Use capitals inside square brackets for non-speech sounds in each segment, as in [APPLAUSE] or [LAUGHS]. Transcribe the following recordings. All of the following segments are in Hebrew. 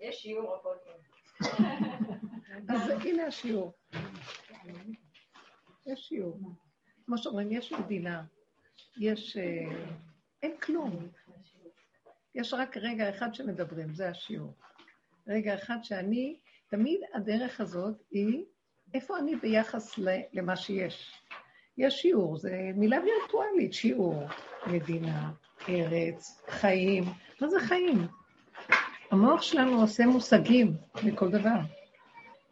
יש שיעור הכל אז הנה השיעור. יש שיעור. כמו שאומרים, יש מדינה, יש... אה, אין כלום. יש רק רגע אחד שמדברים, זה השיעור. רגע אחד שאני, תמיד הדרך הזאת היא, איפה אני ביחס למה שיש? יש שיעור, זה מילה וירטואלית, שיעור, מדינה, ארץ, חיים. מה זה חיים? המוח שלנו עושה מושגים מכל דבר.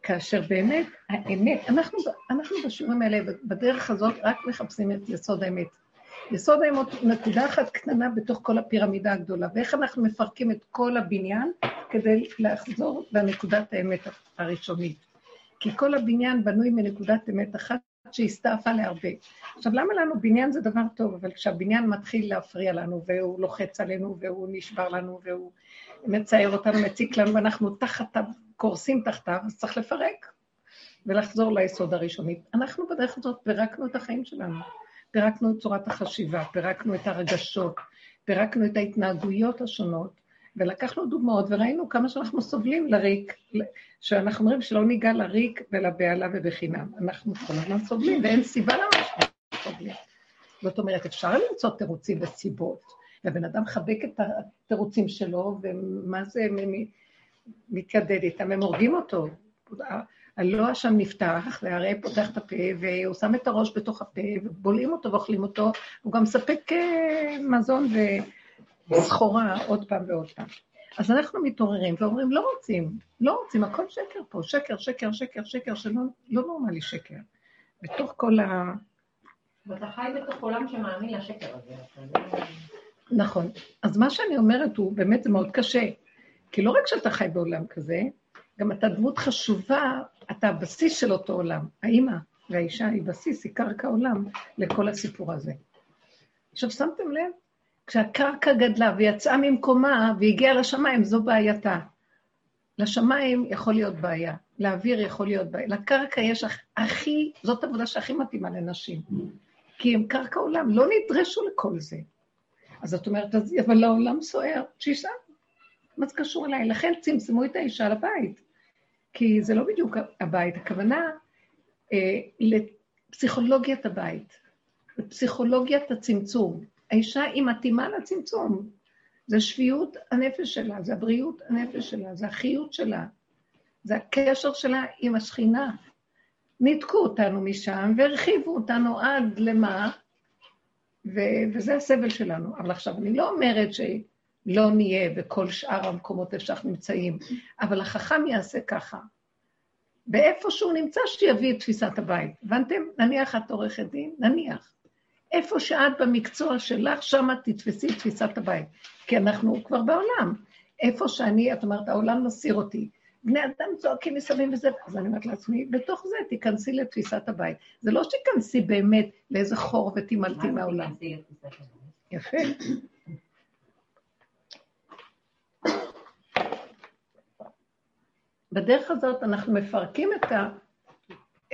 כאשר באמת, האמת, אנחנו, אנחנו בשיעורים האלה, בדרך הזאת, רק מחפשים את יסוד האמת. יסוד האמת הוא נקודה אחת קטנה בתוך כל הפירמידה הגדולה, ואיך אנחנו מפרקים את כל הבניין כדי לחזור לנקודת האמת הראשונית. כי כל הבניין בנוי מנקודת אמת אחת שהסתעפה להרבה. עכשיו, למה לנו בניין זה דבר טוב, אבל כשהבניין מתחיל להפריע לנו, והוא לוחץ עלינו, והוא נשבר לנו, והוא מצייר אותנו, מציק לנו, ואנחנו תחת, קורסים תחתיו, אז צריך לפרק ולחזור ליסוד הראשוני. אנחנו בדרך הזאת פירקנו את החיים שלנו. פירקנו את צורת החשיבה, פירקנו את הרגשות, פירקנו את ההתנהגויות השונות, ולקחנו דוגמאות וראינו כמה שאנחנו סובלים לריק, שאנחנו אומרים שלא ניגע לריק ולבהלה ובחינם. אנחנו כל הזמן סובלים, ואין סיבה למה שאנחנו סובלים. זאת אומרת, אפשר למצוא תירוצים וסיבות, והבן אדם מחבק את התירוצים שלו, ומה זה מתיידד איתם, הם הורגים אותו. הלא שם נפתח, והרי פותח את הפה, והוא שם את הראש בתוך הפה, ובולעים אותו ואוכלים אותו, הוא גם מספק אה, מזון וסחורה עוד פעם ועוד פעם. אז אנחנו מתעוררים ואומרים, לא רוצים, לא רוצים, הכל שקר פה, שקר, שקר, שקר, שקר, שלא לא נורמלי שקר. בתוך כל ה... ואתה חי בתוך עולם שמאמין לשקר הזה. נכון. אז מה שאני אומרת הוא, באמת זה מאוד קשה. כי לא רק שאתה חי בעולם כזה, גם אתה דמות חשובה, אתה הבסיס של אותו עולם. האימא והאישה היא בסיס, היא קרקע עולם לכל הסיפור הזה. עכשיו, שמתם לב? כשהקרקע גדלה ויצאה ממקומה והגיעה לשמיים, זו בעייתה. לשמיים יכול להיות בעיה, לאוויר יכול להיות בעיה, לקרקע יש הכי, זאת עבודה שהכי מתאימה לנשים. כי הם קרקע עולם, לא נדרשו לכל זה. אז את אומרת, אבל העולם סוער, שישה. מה זה קשור אליי? לכן צמצמו את האישה לבית. כי זה לא בדיוק הבית, הכוונה אה, לפסיכולוגיית הבית, לפסיכולוגיית הצמצום. האישה היא מתאימה לצמצום. זה שפיות הנפש שלה, זה הבריאות הנפש שלה, זה החיות שלה, זה הקשר שלה עם השכינה. ניתקו אותנו משם והרחיבו אותנו עד למה, ו- וזה הסבל שלנו. אבל עכשיו, אני לא אומרת שלא נהיה בכל שאר המקומות איפה שאנחנו נמצאים, אבל החכם יעשה ככה. ואיפה שהוא נמצא, שיביא את תפיסת הבית. הבנתם? נניח את עורכת דין, נניח. איפה שאת במקצוע שלך, שמה תתפסי תפיסת הבית. כי אנחנו כבר בעולם. איפה שאני, את אומרת, העולם מסיר אותי. בני אדם צועקים מסביב וזה, אז אני אומרת לעצמי, בתוך זה תיכנסי לתפיסת הבית. זה לא שתיכנסי באמת לאיזה חור ותימלטי מהעולם. יפה. בדרך הזאת אנחנו מפרקים את, ה,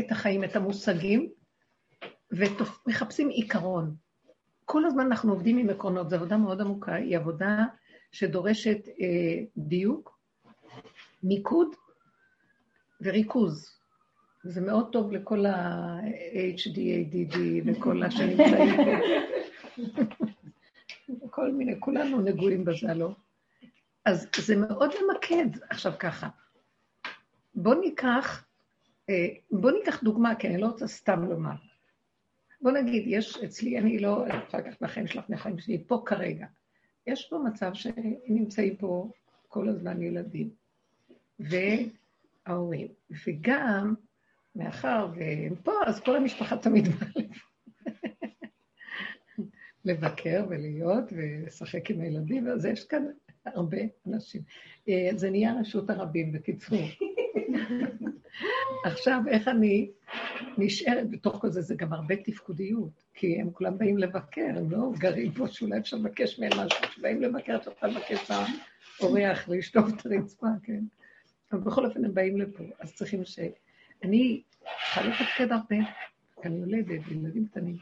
את החיים, את המושגים, ומחפשים עיקרון. כל הזמן אנחנו עובדים עם עקרונות, זו עבודה מאוד עמוקה, היא עבודה שדורשת אה, דיוק, מיקוד וריכוז. זה מאוד טוב לכל ה-HD, ADD וכל השנמצאים פה. כל מיני, כולנו נגועים בזה, לא? אז זה מאוד למקד עכשיו ככה. בואו ניקח, אה, בואו ניקח דוגמה, כי אני לא רוצה סתם לומר. בואו נגיד, יש אצלי, אני לא, אחר כך מהחיים שלך, מהחיים שלי, פה כרגע. יש פה מצב שנמצאים פה כל הזמן ילדים, וההורים, וגם, מאחר והם פה, אז כל המשפחה תמיד באה לבקר ולהיות ולשחק עם הילדים, אז יש כאן הרבה אנשים. אה, זה נהיה רשות הרבים, בקיצור. [LAUGHS] עכשיו, איך אני נשארת בתוך כל זה, זה גם הרבה תפקודיות, כי הם כולם באים לבקר, הם לא גרים פה שאולי אפשר לבקש מהם משהו, כשבאים לבקר אתה יכול לבקש מהאורח לשטוף את הרצפה, כן? אבל בכל אופן הם באים לפה, אז צריכים ש... אני צריכה לתפקד הרבה, כי אני יולדת, ילדים קטנים.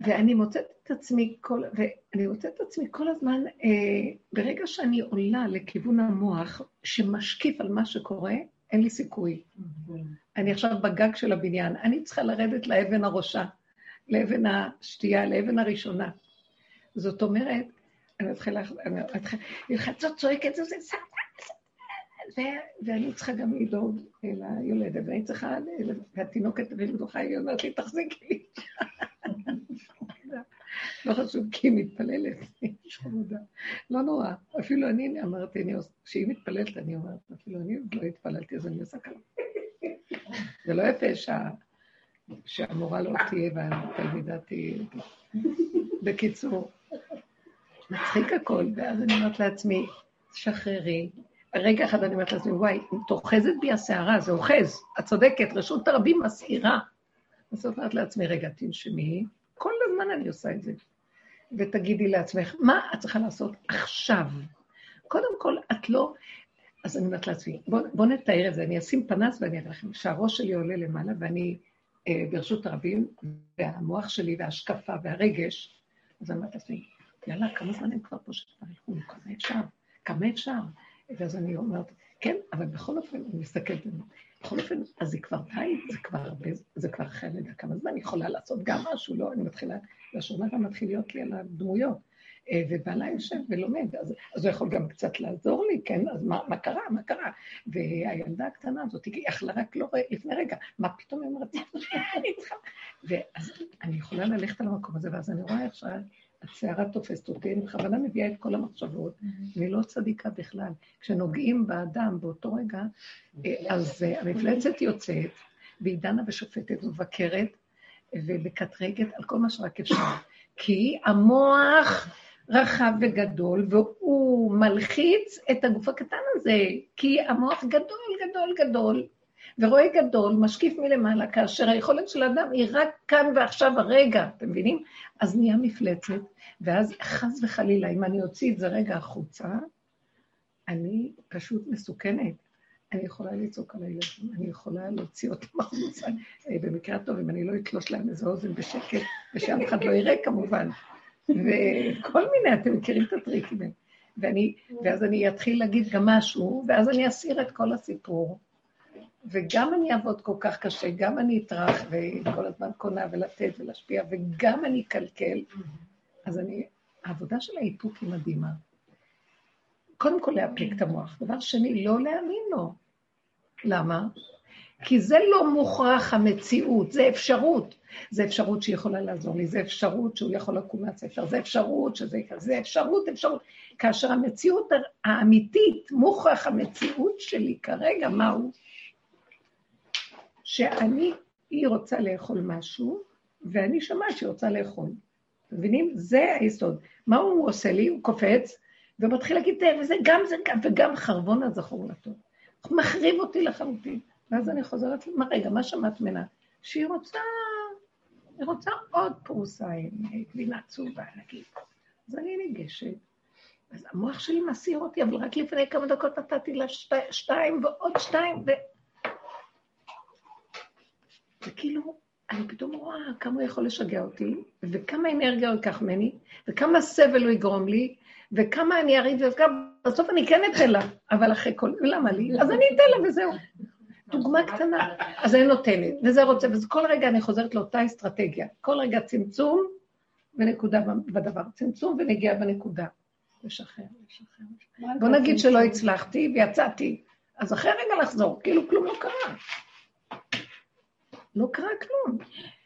ואני מוצאת את עצמי כל, ואני מוצאת את עצמי כל הזמן, אה, ברגע שאני עולה לכיוון המוח שמשקיף על מה שקורה, אין לי סיכוי. אני עכשיו בגג של הבניין, אני צריכה לרדת לאבן הראשה, לאבן השתייה, לאבן הראשונה. זאת אומרת, אני מתחילה, אני מתחילה, ללחצות צועקת, זה זה ואני צריכה גם לדאוג ליולדת, ואני צריכה, והתינוקת ולדוחה, היא אומרת לי, תחזיקי לי. לא חשוב, כי היא מתפללת, יש חמודה. לא נורא, אפילו אני אמרתי, כשהיא מתפללת, אני אומרת, אפילו אני עוד לא התפללתי, אז אני עושה ככה. זה לא יפה שהמורה לא תהיה והתלמידה תהיה. בקיצור, מצחיק הכל, ואז אני אומרת לעצמי, שחררי. רגע אחד אני אומרת לעצמי, וואי, תאחזת בי הסערה, זה אוחז, את צודקת, רשות הרבים מסעירה. אז אומרת לעצמי, רגע, תנשמי, כל הזמן אני עושה את זה. ותגידי לעצמך, מה את צריכה לעשות עכשיו? קודם כל, את לא... אז אני אומרת לעצמי, בואו בוא נתאר את זה, אני אשים פנס ואני אגיד לכם שהראש שלי עולה למעלה ואני אה, ברשות הרבים, והמוח שלי וההשקפה והרגש, אז אני אומרת לעצמי, יאללה, כמה זמן הם כבר פה שכבר ילכו, כמה אפשר, כמה אפשר. ואז אני אומרת, כן, אבל בכל אופן, אני מסתכלת, בכל אופן, אז זה כבר די, זה כבר הרבה, זה כבר אחרי לידה, כמה זמן אני יכולה לעשות גם משהו, לא, אני מתחילה, לשון הרע מתחיל להיות לי על הדמויות. אה, ובעלה יושב ולומד, אז, אז הוא יכול גם קצת לעזור לי, כן? אז מה, מה קרה? מה קרה? והילדה הקטנה הזאת, היא יכלה רק לא לפני רגע, מה פתאום היא אומרת, אני צריכה... ואז אני יכולה ללכת על המקום הזה, ואז אני רואה איך שהסערה תופסת אותי, אני בכוונה מביאה את כל המחשבות, אני לא צדיקה בכלל. כשנוגעים באדם באותו רגע, אה, אז אה, המפלצת יוצאת, והיא דנה ושופטת ומבקרת ומקטרגת על כל מה שרק אפשר. כי המוח רחב וגדול, והוא מלחיץ את הגוף הקטן הזה, כי המוח גדול, גדול, גדול, ורואה גדול, משקיף מלמעלה, כאשר היכולת של האדם היא רק כאן ועכשיו הרגע, אתם מבינים? אז נהיה מפלצת, ואז חס וחלילה, אם אני אוציא את זה רגע החוצה, אני פשוט מסוכנת. אני יכולה לצעוק על הילדים, אני יכולה להוציא אותם החוצה, אה, במקרה הטוב, אם אני לא אתלוש להם איזה אוזן בשקט, ושאף אחד לא יראה כמובן. וכל מיני, אתם מכירים את הטריקים האלה. ואני, ואז אני אתחיל להגיד גם משהו, ואז אני אסיר את כל הסיפור. וגם אני אעבוד כל כך קשה, גם אני אטרח וכל הזמן קונה ולתת ולהשפיע, וגם אני אקלקל. אז אני, העבודה של האיפוק היא מדהימה. קודם כל לאפק את המוח. דבר שני, לא להאמין לו. למה? כי זה לא מוכרח המציאות, זה אפשרות. זה אפשרות שהיא יכולה לעזור לי, זה אפשרות שהוא יכול לקום מהספר, זה אפשרות שזה יקרה, זה אפשרות, אפשרות. כאשר המציאות האמיתית, מוכרח המציאות שלי כרגע, מהו? שאני, היא רוצה לאכול משהו, ואני שומעת שהיא רוצה לאכול. מבינים? זה היסוד. מה הוא עושה לי? הוא קופץ, ומתחיל להגיד, וזה גם זה גם, וגם חרבון הזכור לטוב. מחריב אותי לחלוטין. ואז אני חוזרת, מה רגע, מה שמעת ממנה? שהיא רוצה, היא רוצה עוד פרוסה עם גבינה צהובה, נגיד. אז אני ניגשת, אז המוח שלי מסיר אותי, אבל רק לפני כמה דקות נתתי לה שתי, שתיים ועוד שתיים, ו... וכאילו, אני פתאום רואה כמה הוא יכול לשגע אותי, וכמה אנרגיה הוא ייקח ממני, וכמה סבל הוא יגרום לי, וכמה אני אריב, וגם בסוף אני כן אתן לה, אבל אחרי כל... למה לי? אז אני אתן לה וזהו. דוגמה קטנה. אז אני נותנת, וזה רוצה, וכל רגע אני חוזרת לאותה אסטרטגיה. כל רגע צמצום ונקודה בדבר. צמצום ונגיעה בנקודה. לשחרר, לשחרר. בוא נגיד שלא הצלחתי ויצאתי, אז אחרי רגע לחזור, כאילו כלום לא קרה. לא קרה כלום.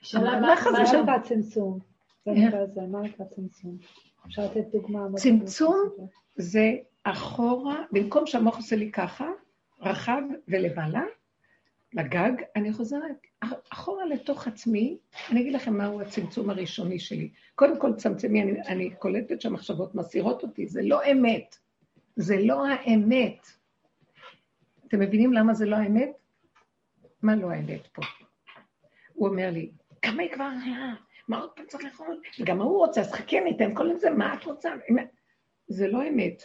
שאלה, מה הייתה הצמצום? מה הייתה הצמצום? אפשר לתת דוגמה? צמצום זה אחורה, במקום שהמוח עושה לי ככה, רחב ולמעלה, לגג, אני חוזרת אחורה לתוך עצמי, אני אגיד לכם מהו הצמצום הראשוני שלי. קודם כל, צמצמי, אני, אני קולטת שהמחשבות מסירות אותי, זה לא אמת. זה לא האמת. אתם מבינים למה זה לא האמת? מה לא האמת פה? הוא אומר לי, כמה היא כבר? מה עוד פעם צריך לאכול? וגם הוא רוצה, אז חכה, ניתן כל זה, מה את רוצה? זה לא אמת.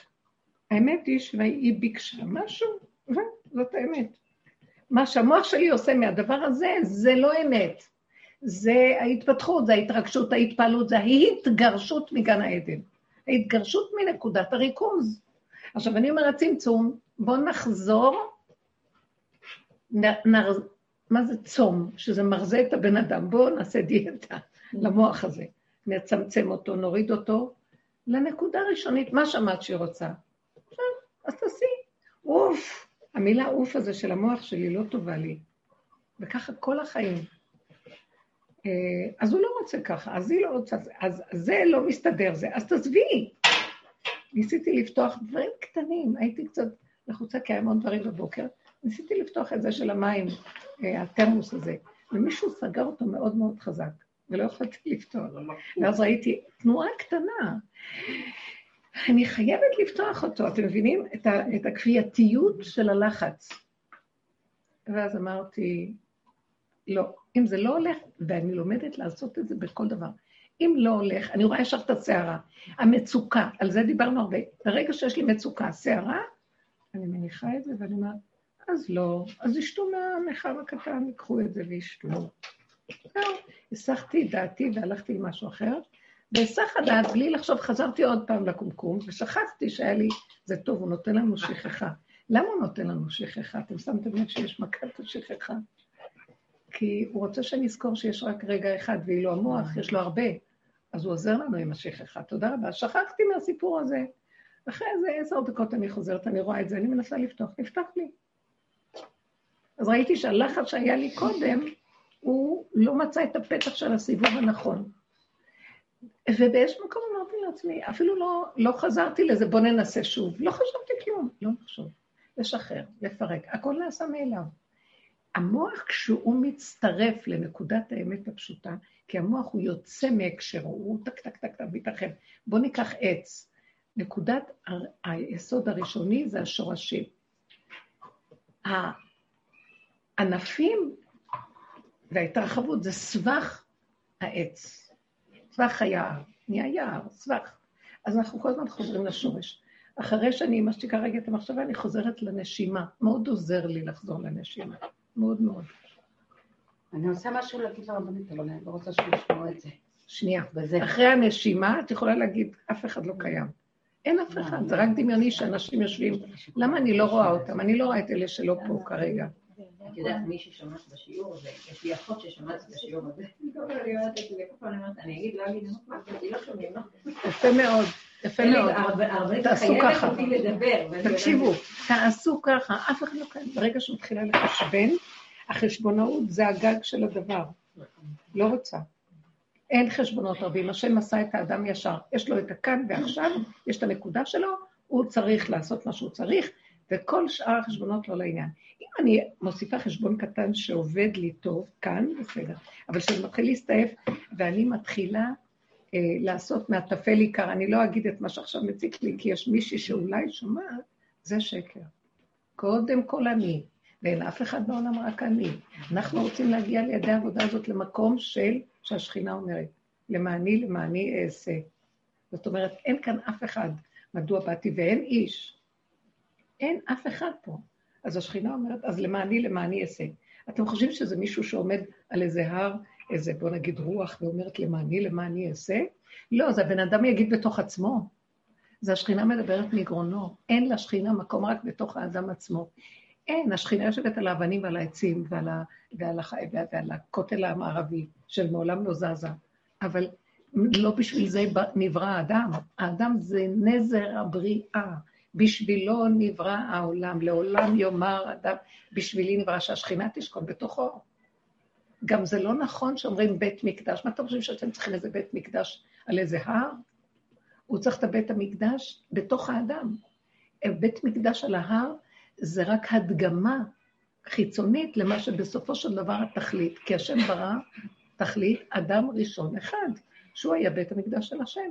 האמת היא שהיא ביקשה משהו, וזאת האמת. מה שהמוח שלי עושה מהדבר הזה, זה לא אמת. זה ההתפתחות, זה ההתרגשות, ההתפעלות, זה ההתגרשות מגן העדן. ההתגרשות מנקודת הריכוז. עכשיו, אני אומרת צמצום, בואו נחזור, נ, נר, מה זה צום? שזה מרזה את הבן אדם. בואו נעשה דיאטה למוח הזה. נצמצם אותו, נוריד אותו לנקודה הראשונית. מה שמעת שהיא רוצה? אז תעשי. אוף. המילה אוף הזה של המוח שלי לא טובה לי. וככה כל החיים. אה, אז הוא לא רוצה ככה, אז היא לא רוצה, אז זה לא מסתדר זה, אז תעזבי. ניסיתי לפתוח דברים קטנים, הייתי קצת לחוצה כי היה המון דברים בבוקר, ניסיתי לפתוח את זה של המים, אה, התרמוס הזה, ומישהו סגר אותו מאוד מאוד חזק, ולא יכולתי לפתוח. ואז ראיתי תנועה קטנה. אני חייבת לפתוח אותו, אתם מבינים? את, ה, את הכפייתיות של הלחץ. ואז אמרתי, לא, אם זה לא הולך, ואני לומדת לעשות את זה בכל דבר. אם לא הולך, אני רואה ישר את הסערה. המצוקה, על זה דיברנו הרבה. ברגע שיש לי מצוקה, סערה, אני מניחה את זה ואני אומרת, אז לא, אז ישתו מהמחר הקטן, ייקחו את זה וישתו. זהו, הסחתי את דעתי והלכתי למשהו אחר, בהיסח הדעת, בלי לחשוב, חזרתי עוד פעם לקומקום, ושכחתי שהיה לי, זה טוב, הוא נותן לנו שכחה. למה הוא נותן לנו שכחה? אתם שמתם לב שיש מכת השכחה? כי הוא רוצה שנזכור שיש רק רגע אחד, ואילו המוח, יש לו הרבה, אז הוא עוזר לנו עם השכחה. תודה רבה. שכחתי מהסיפור הזה. אחרי איזה עשר דקות אני חוזרת, אני רואה את זה, אני מנסה לפתוח, נפתח לי. אז ראיתי שהלחץ שהיה לי קודם, הוא לא מצא את הפתח של הסיבוב הנכון. ובאיזשהו מקום אמרתי לעצמי, אפילו לא, לא חזרתי לזה, בוא ננסה שוב. לא חשבתי כלום, לא לחשוב. לשחרר, לפרק, הכל נעשה מאליו. המוח, כשהוא מצטרף לנקודת האמת הפשוטה, כי המוח הוא יוצא מהקשרו, הוא טק טק טק טק מתרחב. בואו ניקח עץ. נקודת היסוד הראשוני זה השורשים. הענפים וההתרחבות זה סבך העץ, סבך היער, נהיה יער, סבך. אז אנחנו כל הזמן חוזרים לשורש. אחרי שאני, שנקרא רגע את המחשבה, אני חוזרת לנשימה. מאוד עוזר לי לחזור לנשימה. מאוד מאוד. אני עושה משהו להגיד לרבנית, אבל אני לא רוצה שהוא ישמעו את זה. שנייה. וזה... אחרי הנשימה, את יכולה להגיד, אף אחד לא קיים. אין אף אחד, זה רק דמיוני שאנשים יושבים. למה אני לא רואה אותם? אני לא רואה את אלה שלא פה כרגע. את יודעת, מי ששמעת בשיעור הזה, יש לי אחות ששמעת את השיעור הזה. אני אומרת אני אגיד, לא אגיד, אני לא שומעים, לא? יפה מאוד, יפה מאוד. תעשו ככה. תקשיבו, תעשו ככה, אף אחד לא קיים. ברגע שמתחילה לחשבן, החשבונאות זה הגג של הדבר. לא רוצה. אין חשבונות רבים, השם עשה את האדם ישר. יש לו את הכאן ועכשיו, יש את הנקודה שלו, הוא צריך לעשות מה שהוא צריך, וכל שאר החשבונות לא לעניין. אם אני מוסיפה חשבון קטן שעובד לי טוב, כאן, בסדר, אבל כשזה מתחיל להסתעף, ואני מתחילה אה, לעשות מהטפל עיקר, אני לא אגיד את מה שעכשיו מציק לי, כי יש מישהי שאולי שומעת, זה שקר. קודם כל אני, ואין אף אחד בעולם רק אני. אנחנו רוצים להגיע לידי העבודה הזאת למקום של, שהשכינה אומרת, למעני, למעני אעשה. זאת אומרת, אין כאן אף אחד. מדוע באתי ואין איש? אין אף אחד פה. אז השכינה אומרת, אז למעני, למעני אעשה. אתם חושבים שזה מישהו שעומד על איזה הר, איזה, בוא נגיד, רוח, ואומרת למעני, למעני אעשה? לא, זה הבן אדם יגיד בתוך עצמו. זה השכינה מדברת מגרונו. אין לשכינה מקום רק בתוך האדם עצמו. אין, השכינה יושבת על האבנים ועל העצים ועל, ה, ועל, הח, ועל הכותל המערבי, של מעולם לא זזה. אבל לא בשביל זה נברא האדם. האדם זה נזר הבריאה. בשבילו נברא העולם, לעולם יאמר אדם, בשבילי נברא שהשכינה תשכון בתוכו. גם זה לא נכון שאומרים בית מקדש. מה אתם חושבים שאתם צריכים איזה בית מקדש על איזה הר? הוא צריך את הבית המקדש בתוך האדם. בית מקדש על ההר זה רק הדגמה חיצונית למה שבסופו של דבר התכלית. כי השם ברא תכלית אדם ראשון אחד, שהוא היה בית המקדש של השם.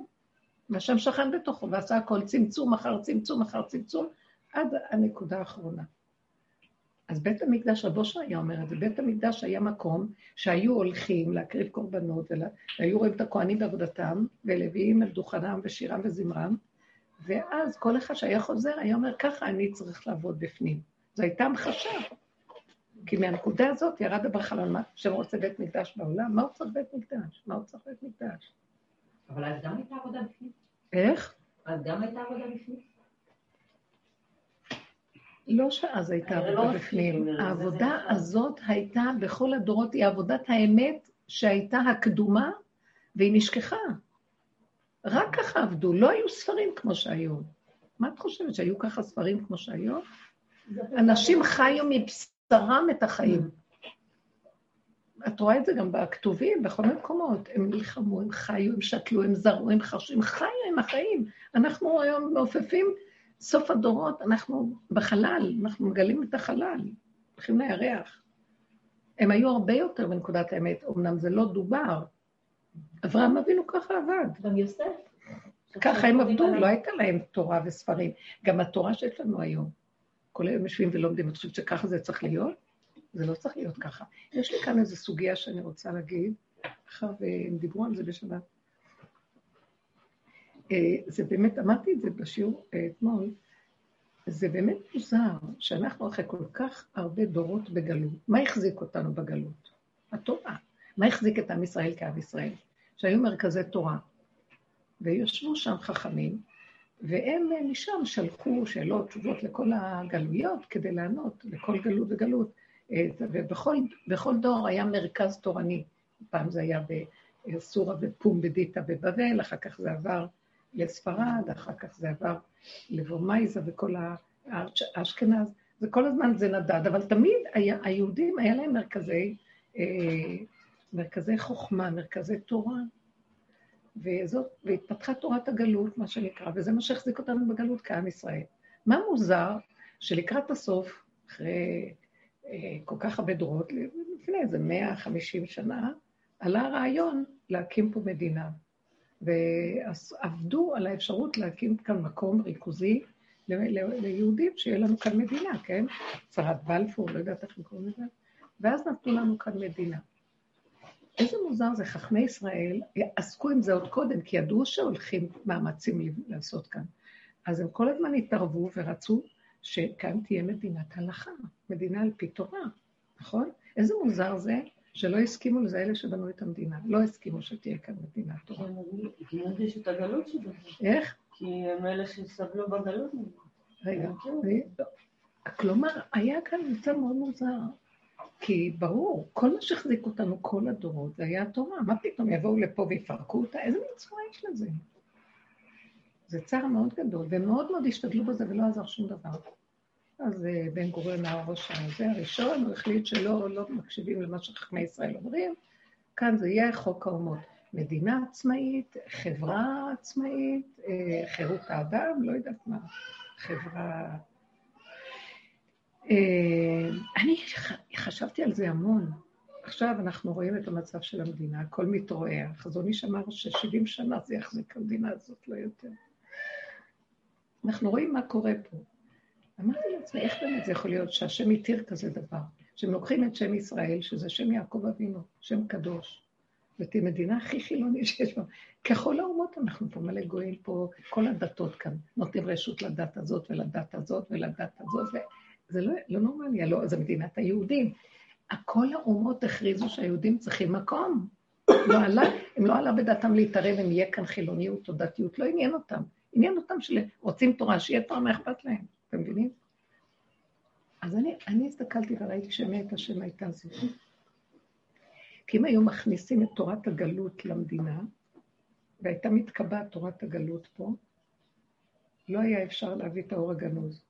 והשם שכן בתוכו ועשה הכל צמצום אחר צמצום אחר צמצום, עד הנקודה האחרונה. אז בית המקדש, רבו היה אומר את זה, בית המקדש היה מקום שהיו הולכים להקריב קורבנות, והיו רואים את הכוהנים בעבודתם, ולוויים על דוכנם ושירם וזמרם, ואז כל אחד שהיה חוזר היה אומר, ככה אני צריך לעבוד בפנים. זו הייתה המחשה. כי מהנקודה הזאת ירד הברכה לעולם, השם רוצה בית מקדש בעולם, מה הוא צריך בית מקדש? מה הוא צריך בית מקדש? אבל אז גם הייתה עבודה בפנים. איך? אז גם הייתה עבודה בפנים. לא שאז הייתה לא עבודה מסכים, בפנים. העבודה. הזאת הייתה בכל הדורות, היא עבודת האמת שהייתה הקדומה, והיא נשכחה. רק ככה עבדו, לא היו ספרים כמו שהיו. מה את חושבת, שהיו ככה ספרים כמו שהיו? אנשים חיו מבשרם את החיים. את רואה את זה גם בכתובים, בכל מיני מקומות. הם נלחמו, הם חיו, הם שתלו, הם זרעו, הם חרשו, הם חיו עם החיים. אנחנו היום מעופפים סוף הדורות, אנחנו בחלל, אנחנו מגלים את החלל, הולכים לירח. הם היו הרבה יותר בנקודת האמת, אמנם זה לא דובר. אברהם אבינו ככה עבד. גם יוסף. ככה הם עבדו, לא הייתה להם תורה וספרים. גם התורה שיש לנו היום, כל היום יושבים ולומדים, את חושבת שככה זה צריך להיות? זה לא צריך להיות ככה. יש לי כאן איזו סוגיה שאני רוצה להגיד, מאחר והם דיברו על זה בשבת. אה, זה באמת, אמרתי את זה בשיעור אה, אתמול, זה באמת מוזר שאנחנו אחרי כל כך הרבה דורות בגלות, מה החזיק אותנו בגלות? התורה. מה החזיק את עם ישראל כעם ישראל? שהיו מרכזי תורה. וישבו שם חכמים, והם אה, משם שלחו שאלות, תשובות לכל הגלויות כדי לענות לכל גלות וגלות. ובכל בכל דור היה מרכז תורני. פעם זה היה בסורה ופומבדיתא בבבל, אחר כך זה עבר לספרד, אחר כך זה עבר לבורמייזה וכל האשכנז, וכל הזמן זה נדד, אבל תמיד היה, היהודים, היה להם מרכזי, אה, מרכזי חוכמה, מרכזי תורה, וזאת, והתפתחה תורת הגלות, מה שנקרא, וזה מה שהחזיק אותנו בגלות כעם ישראל. מה מוזר שלקראת הסוף, אחרי כל כך הרבה דורות, לפני איזה 150 שנה, עלה הרעיון להקים פה מדינה. ועבדו על האפשרות להקים כאן מקום ריכוזי ליהודים, שיהיה לנו כאן מדינה, כן? צרת בלפור, לא יודעת איך לקרוא לזה. ואז נתנו לנו כאן מדינה. איזה מוזר זה, חכמי ישראל עסקו עם זה עוד קודם, כי ידעו שהולכים מאמצים לעשות כאן. אז הם כל הזמן התערבו ורצו שכאן תהיה מדינת הלכה, מדינה על פי תורה, נכון? איזה מוזר זה שלא הסכימו לזה אלה שבנו את המדינה. לא הסכימו שתהיה כאן מדינת תורה. כי הם הרגישו את הגלות שבזה. איך? כי הם אלה שסבלו בגלות. רגע, כן. כלומר, היה כאן מצב מאוד מוזר. כי ברור, כל מה שהחזיק אותנו כל הדורות זה היה התורה. מה פתאום יבואו לפה ויפרקו אותה? איזה מין צורה יש לזה? זה צער מאוד גדול, והם מאוד מאוד השתדלו בזה ולא עזר שום דבר. אז אה, בן גוריון הראש הזה הראשון, הוא החליט שלא לא מקשיבים למה שחכמי ישראל אומרים, כאן זה יהיה חוק האומות. מדינה עצמאית, חברה עצמאית, אה, חירות האדם, לא יודעת מה, חברה... אה, אני חשבתי על זה המון. עכשיו אנחנו רואים את המצב של המדינה, הכל מתרועע. חזון איש אמר ש-70 שנה זה יחזיק המדינה הזאת, לא יותר. אנחנו רואים מה קורה פה. אמרתי לעצמי, איך באמת זה יכול להיות שהשם התיר כזה דבר? שהם לוקחים את שם ישראל, שזה שם יעקב אבינו, שם קדוש, ותהיה מדינה הכי חילונית שיש בה. ככל האומות אנחנו פה, מלא גויים פה, כל הדתות כאן. נותנים רשות לדת הזאת ולדת הזאת ולדת הזאת, וזה לא, לא נורמלי, הלוא זה מדינת היהודים. כל האומות הכריזו שהיהודים צריכים מקום. לא עלה, הם לא עלה בדעתם להתערב אם יהיה כאן חילוניות או דתיות, לא עניין אותם. עניין אותם שרוצים תורה, שיהיה תורה, מה אכפת להם? אתם מבינים? אז אני, אני הסתכלתי וראיתי שמאת השם הייתה זו. כי אם היו מכניסים את תורת הגלות למדינה, והייתה מתקבעת תורת הגלות פה, לא היה אפשר להביא את האור הגנוז.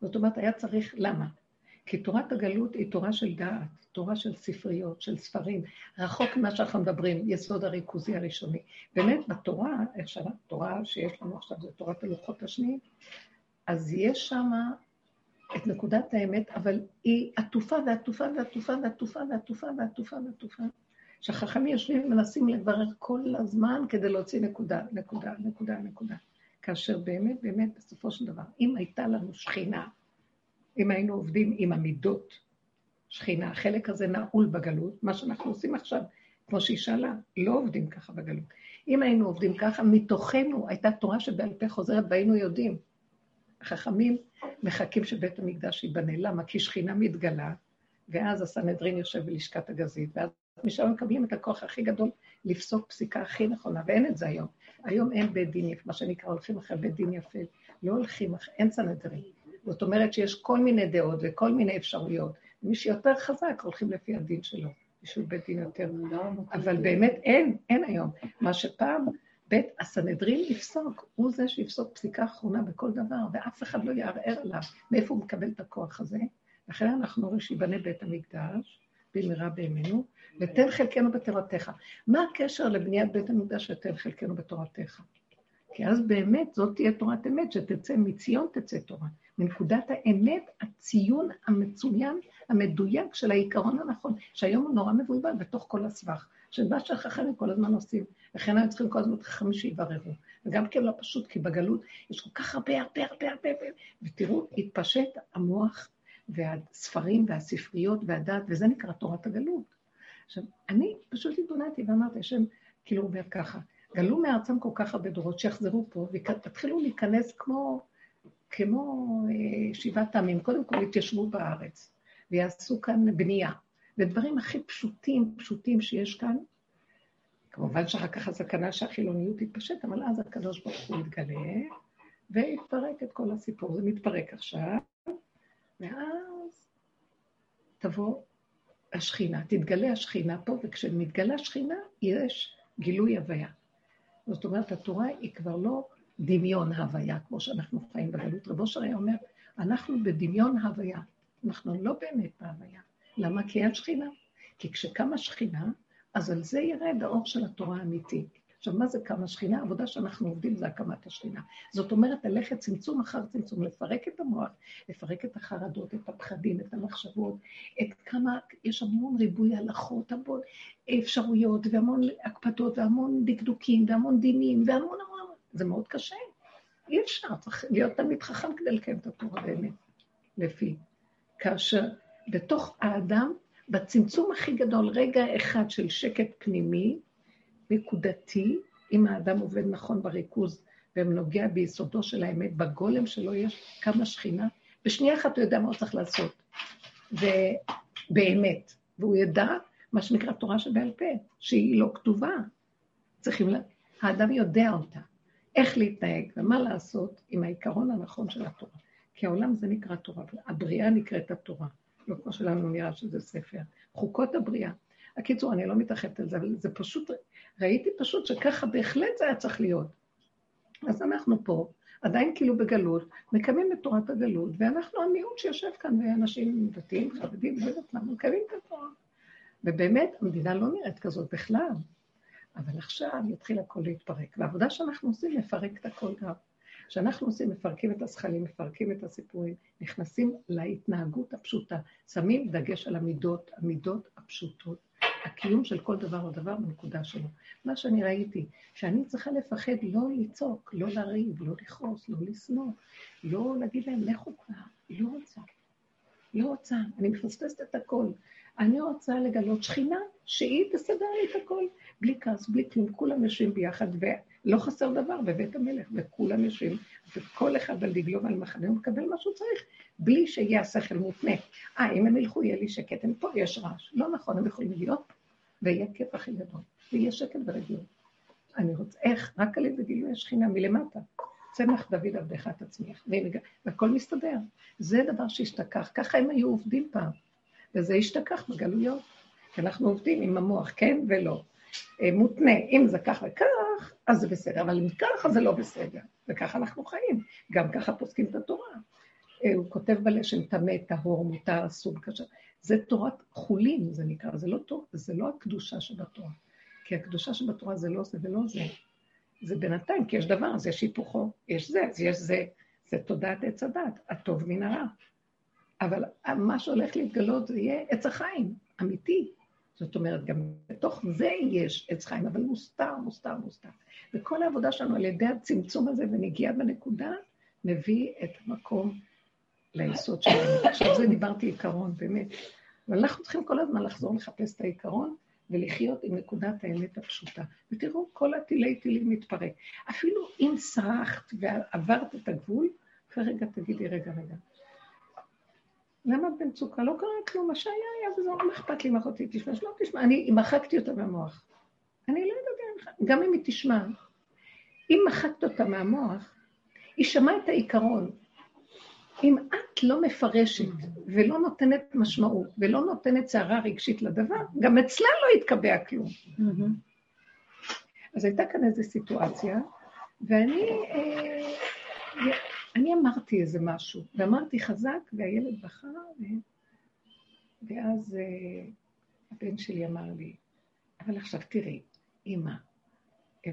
זאת אומרת, היה צריך, למה? כי תורת הגלות היא תורה של דעת, תורה של ספריות, של ספרים, רחוק ממה שאנחנו מדברים, יסוד הריכוזי הראשוני. באמת, בתורה, איך שהתורה שיש לנו עכשיו, זו תורת הלוחות השניים, אז יש שם את נקודת האמת, אבל היא עטופה ועטופה ועטופה ועטופה ועטופה ועטופה ועטופה, שהחכמים יושבים ומנסים לברר כל הזמן כדי להוציא נקודה, נקודה, נקודה, נקודה. כאשר באמת, באמת, בסופו של דבר, אם הייתה לנו שכינה, אם היינו עובדים עם המידות, שכינה, החלק הזה נעול בגלות, מה שאנחנו עושים עכשיו, כמו שהיא שאלה, לא עובדים ככה בגלות. אם היינו עובדים ככה, מתוכנו הייתה תורה שבעל פה חוזרת והיינו יודעים. החכמים מחכים שבית המקדש ייבנה. למה? כי שכינה מתגלה, ואז הסנהדרין יושב בלשכת הגזית, ואז משם מקבלים את הכוח הכי גדול לפסוק פסיקה הכי נכונה, ואין את זה היום. היום אין בית דין יפה, מה שנקרא, הולכים אחרי בית דין יפה. לא הולכים אחרי, אין סנהדרין. זאת אומרת שיש כל מיני דעות וכל מיני אפשרויות. מי שיותר חזק, הולכים לפי הדין שלו. בשביל בית דין יותר. אבל באמת אין, אין היום. מה שפעם בית הסנהדרין יפסוק, הוא זה שיפסוק פסיקה אחרונה בכל דבר, ואף אחד לא יערער עליו מאיפה הוא מקבל את הכוח הזה. לכן אנחנו רואים שיבנה בית המקדש, במהרה בימינו, ותן חלקנו בתורתך. מה הקשר לבניית בית המקדש ותן חלקנו בתורתך? כי אז באמת זאת תהיה תורת אמת, שתצא מציון תצא תורה. מנקודת האמת, הציון המצוין, המדויק של העיקרון הנכון, שהיום הוא נורא מבולבל בתוך כל הסבך, שמה שהחכמים כל הזמן עושים, לכן היו צריכים כל הזמן חכמים שיבררו. וגם כן לא פשוט, כי בגלות יש כל כך הרבה, הרבה, הרבה, הרבה, ותראו, התפשט המוח והספרים והספריות והדת, וזה נקרא תורת הגלות. עכשיו, אני פשוט התבוננתי ואמרתי, השם כאילו אומר ככה, גלו מארצם כל כך הרבה דורות שיחזרו פה, ותתחילו להיכנס כמו, כמו אה, שבעת העמים, קודם כל יתיישבו בארץ, ויעשו כאן בנייה, ודברים הכי פשוטים, פשוטים שיש כאן. כמובן שאחר כך הסכנה שהחילוניות תתפשט, אבל אז הקדוש ברוך הוא יתגלה, ויתפרק את כל הסיפור. זה מתפרק עכשיו, ואז תבוא השכינה, תתגלה השכינה פה, וכשמתגלה שכינה, יש גילוי הוויה. זאת אומרת, התורה היא כבר לא דמיון הוויה, כמו שאנחנו חיים בגלות. רבו שרי אומר, אנחנו בדמיון הוויה, אנחנו לא באמת בהוויה. למה? כי אין שכינה. כי כשקמה שכינה, אז על זה ירד האור של התורה האמיתית. עכשיו, מה זה כמה שכינה? העבודה שאנחנו עובדים זה הקמת השכינה. זאת אומרת, ללכת צמצום אחר צמצום, לפרק את המוח, לפרק את החרדות, את הפחדים, את המחשבות, את כמה, יש המון ריבוי הלכות, המון אפשרויות, והמון הקפדות, והמון דקדוקים, והמון דינים, והמון המון, זה מאוד קשה. אי אפשר, צריך להיות תלמיד חכם כדי לקיים את התורה באמת, לפי. כאשר בתוך האדם, בצמצום הכי גדול, רגע אחד של שקט פנימי, נקודתי, אם האדם עובד נכון בריכוז ונוגע ביסודו של האמת, בגולם שלו יש כמה שכינה, בשנייה אחת הוא יודע מה הוא צריך לעשות. ובאמת, והוא ידע מה שנקרא תורה שבעל פה, שהיא לא כתובה. צריכים, לה... האדם יודע אותה, איך להתנהג ומה לעשות עם העיקרון הנכון של התורה. כי העולם זה נקרא תורה, הבריאה נקראת התורה. לא כמו שלנו נראה שזה ספר. חוקות הבריאה. הקיצור, אני לא מתאחדת על זה, אבל זה פשוט, ראיתי פשוט שככה בהחלט זה היה צריך להיות. אז אנחנו פה, עדיין כאילו בגלות, מקיימים את תורת הגלות, ואנחנו המיעוט שיושב כאן, ואנשים דתיים, חרדים, לא יודעת למה, מקיימים את התורה. ובאמת, המדינה לא נראית כזאת בכלל. אבל עכשיו יתחיל הכל להתפרק. והעבודה שאנחנו עושים, לפרק את הכל גם. כשאנחנו עושים, מפרקים את הזכלים, מפרקים את הסיפורים, נכנסים להתנהגות הפשוטה, שמים דגש על המידות, המידות הפשוטות. הקיום של כל דבר הוא דבר בנקודה שלו. מה שאני ראיתי, שאני צריכה לפחד לא לצעוק, לא לריב, לא לכעוס, לא לשנוא, לא להגיד להם, לכו כבר, לא רוצה. לא רוצה, אני מפספסת את הכל. אני רוצה לגלות שכינה שהיא תסדר לי את הכל, בלי כעס, בלי כלום, כולם יושבים ביחד, ולא חסר דבר בבית המלך, וכולם יושבים, וכל אחד על דגלו ועל מחנה הוא מקבל מה שהוא צריך, בלי שיהיה השכל מותנה. אה, אם הם ילכו, יהיה לי שקט, הם פה, יש רעש. לא נכון, הם יכולים להיות, ויהיה כיף הכי גדול, ויהיה שקט ורגיעות. אני רוצה, איך? רק על ידי גילוי השכינה מלמטה. צמח דוד עבדך תצמיח, והכל מסתדר. זה דבר שהשתכח, ככה הם היו עובדים פעם. וזה השתכח בגלויות. כי אנחנו עובדים עם המוח, כן ולא. אה, מותנה, אם זה כך וכך, אז זה בסדר, אבל אם ככה זה לא בסדר. וככה אנחנו חיים, גם ככה פוסקים את התורה. אה, הוא כותב בלשם טמא, טהור, מותר, אסור, קשה. זה תורת חולין, זה נקרא, זה לא, תור, זה לא הקדושה שבתורה. כי הקדושה שבתורה זה לא זה ולא זה. זה בינתיים, כי יש דבר, אז יש היפוכו, יש זה, אז יש זה. זה תודעת עץ הדת, הטוב מן הרע. אבל מה שהולך להתגלות זה יהיה עץ החיים, אמיתי. זאת אומרת, גם בתוך זה יש עץ חיים, אבל מוסתר, מוסתר, מוסתר. וכל העבודה שלנו על ידי הצמצום הזה ונגיעה בנקודה, מביא את המקום ליסוד שלנו. עכשיו זה דיברתי עיקרון, באמת. אבל אנחנו צריכים כל הזמן לחזור לחפש את העיקרון ולחיות עם נקודת האמת הפשוטה. ותראו, כל הטילי טילים מתפרק. אפילו אם סרחת ועברת את הגבול, אחרי רגע תגידי, רגע, רגע. למה את במצוקה? לא קרה כלום, מה שהיה היה וזהו, מה אכפת לי אם אחותי תשמע? שלא תשמע, אני מחקתי אותה מהמוח. אני לא יודעת, גם אם היא תשמע, אם מחקת אותה מהמוח, היא שמעה את העיקרון. אם את לא מפרשת ולא נותנת משמעות ולא נותנת סערה רגשית לדבר, גם אצלה לא יתקבע כלום. אז הייתה כאן איזו סיטואציה, ואני אה, אני אמרתי איזה משהו, ואמרתי חזק, והילד בכה, ו... ואז אה, הבן שלי אמר לי, אבל עכשיו תראי, אמא,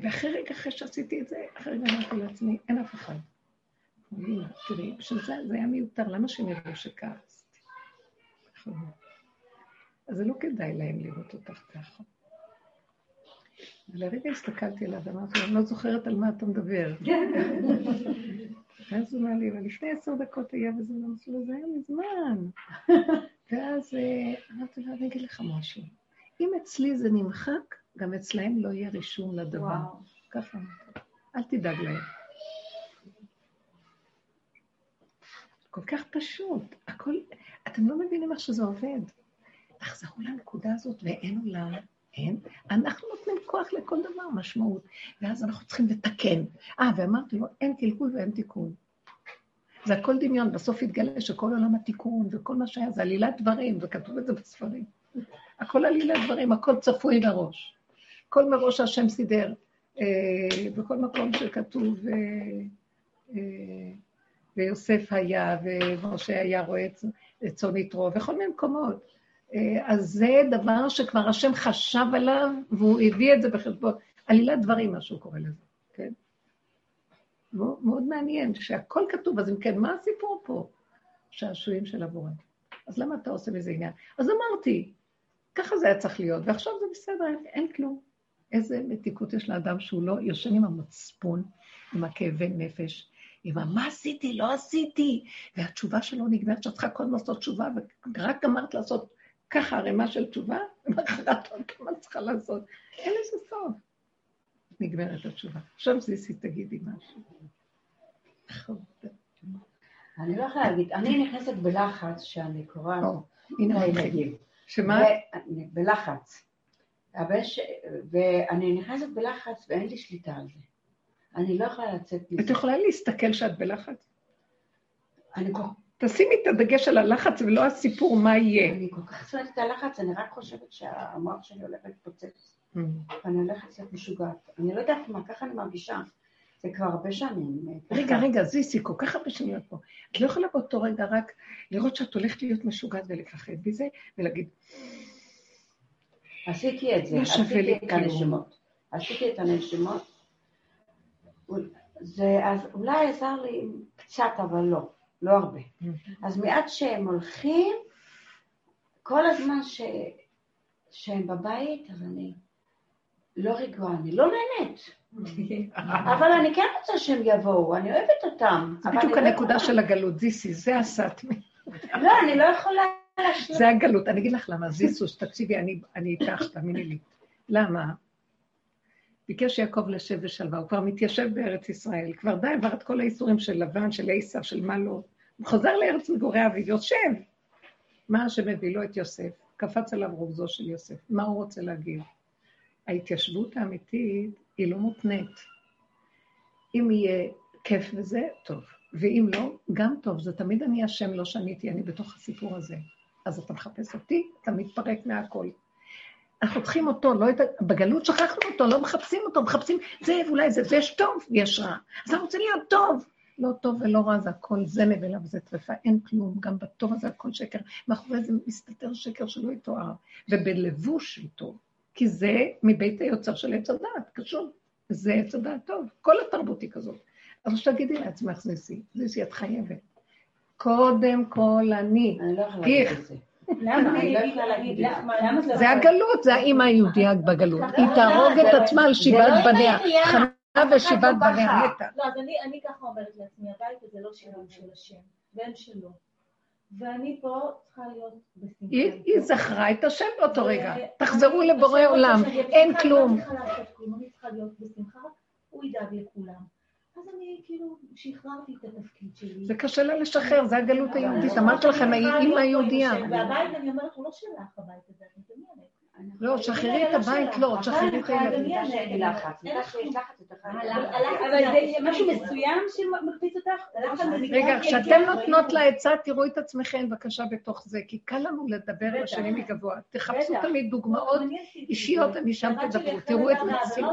ואחרי רגע אחרי שעשיתי את זה, אחרי רגע אמרתי לעצמי, אין אף אחד. אמא, תראי, בשביל זה זה היה מיותר, למה שהם יראו שכעסתי? אז זה לא כדאי להם לראות אותך ככה. ולרגע הסתכלתי עליו ואמרתי אני לא זוכרת על מה אתה מדבר. [LAUGHS] ואז הוא אמר לי, אבל לפני עשר דקות היה וזה, אמרתי לו, זה היה מזמן. [LAUGHS] ואז אה, אמרתי לו, אני אגיד לך משהו. אם אצלי זה נמחק, גם אצלהם לא יהיה רישום לדבר. ככה אמרתי. אל תדאג להם. כל כך פשוט. הכל, אתם לא מבינים איך שזה עובד. תחזרו לנקודה הזאת ואין עולם. אין, אנחנו נותנים כוח לכל דבר, משמעות, ואז אנחנו צריכים לתקן. אה, ואמרתי לו, אין קלקול ואין תיקון. זה הכל דמיון, בסוף יתגלה שכל עולם התיקון וכל מה שהיה זה עלילת דברים, וכתוב את זה בספרים. הכל עלילת דברים, הכל צפוי מראש. כל מראש השם סידר. אה, בכל מקום שכתוב, אה, אה, ויוסף היה, ומשה היה רואה את צאן יתרו, וכל מיני מקומות. אה, אז זה דבר שכבר השם חשב עליו, והוא הביא את זה בחשבון. עלילת דברים, מה שהוא קורא לזה, כן? מאוד, מעניין, שהכל כתוב, אז אם כן, מה הסיפור פה? שעשועים של הבורא. אז למה אתה עושה מזה עניין? אז אמרתי, ככה זה היה צריך להיות, ועכשיו זה בסדר, אין, כלום. איזה מתיקות יש לאדם שהוא לא יושן עם המצפון, עם הכאבי נפש, עם מה עשיתי, לא עשיתי, והתשובה שלו נגמרת שאת צריכה קודם לעשות תשובה, ורק גמרת לעשות ככה ערימה של תשובה, ומחרת עוד כמה צריכה לעשות. אין לזה סוף. נגמרת התשובה. עכשיו זיסי, תגידי משהו. אני לא יכולה להגיד, אני נכנסת בלחץ שאני קוראת לילדים. שמה? בלחץ. ואני נכנסת בלחץ ואין לי שליטה על זה. אני לא יכולה לצאת מזה. את יכולה להסתכל שאת בלחץ? אני תשימי את הדגש על הלחץ ולא הסיפור מה יהיה. אני כל כך שונאת את הלחץ, אני רק חושבת שהמוח שלי הולך להתפוצץ. Mm. ואני הולכת להיות משוגעת. אני לא יודעת מה, ככה אני מרגישה. זה כבר הרבה שנים. אה, רגע, רגע, זיסי, כל כך הרבה שנים פה. את לא יכולה באותו רגע רק לראות שאת הולכת להיות משוגעת ולפחד מזה, ולהגיד... עשיתי את זה, לא עשיתי את הנשימות. עשיתי את הנשימות. זה אז אולי עזר לי קצת, אבל לא. לא הרבה. אז מעט שהם הולכים, כל הזמן ש... שהם בבית, אז אני לא רגועה, אני לא נהנית. [LAUGHS] אבל אני כן רוצה שהם יבואו, אני אוהבת אותם. זה בדיוק לא הנקודה של הגלות, זיסי, זה הסאטמי. [LAUGHS] לא, אני לא יכולה להשלים. זה הגלות. אני אגיד לך למה, זיסוס, תקשיבי, אני איתך, תאמיני לי. למה? ביקש יעקב לשב בשלווה, הוא כבר מתיישב בארץ ישראל, כבר די עבר את כל האיסורים של לבן, של עיסא, של מה לא. הוא חוזר לארץ מגורי אביו, יושב. מה שמביא לו את יוסף? קפץ עליו רובזו של יוסף. מה הוא רוצה להגיד? ההתיישבות האמיתית היא לא מותנית. אם יהיה כיף וזה, טוב. ואם לא, גם טוב. זה תמיד אני אשם, לא שניתי, אני בתוך הסיפור הזה. אז אתה מחפש אותי, אתה מתפרק מהכל. אנחנו צריכים אותו, לא יודע, בגלות שכחנו אותו, לא מחפשים אותו, מחפשים זה ואולי זה, ויש טוב ויש רע. אז אנחנו רוצים להיות טוב. לא טוב ולא רע, זה הכל זנב אליו זה טרפה, אין כלום, גם בטוב הזה הכל שקר. מאחורי זה מסתתר שקר שלא יתואר, ובלבוש של טוב, כי זה מבית היוצר של עץ הדעת, קשור. זה עץ הדעת טוב, כל התרבות היא כזאת. אז עכשיו תגידי לעצמך, זיסי, זיסי, את חייבת. קודם כל אני. אני לא. למה? לא זה... זה הגלות, זה האימא היהודייה בגלות. היא תהרוג את עצמה על שבעת בניה. חנה ושבעת בניה מתה. לא, אז אני ככה אומרת לעצמי, הבית הזה לא שלנו של השם, והם שלו. ואני פה צריכה להיות בשמחה. היא זכרה את השם באותו רגע. תחזרו לבורא עולם, אין כלום. אני צריכה לעשות כלום, אני צריכה להיות בשמחה, הוא ידאג לכולם. אני כאילו שחררתי את התפקיד שלי. זה קשה לה לשחרר, זה הגלות היהודית. אמרתי לכם, אני האימא היהודייה. יושב, והבית, אני אומרת, הוא לא שלך הבית הזה, את מדמיינת. לא, תשחררי את הבית, לא, תשחררי את הילדים. אבל זה משהו מסוים שמקפיץ אותך? נקרא רגע, כשאתם נותנות לה עצה, תראו את עצמכם בבקשה בתוך זה, כי קל לנו לדבר בשני מגבוה. תחפשו. תמיד דוגמאות אני את אישיות. אני שם תדברו, תראו את לידה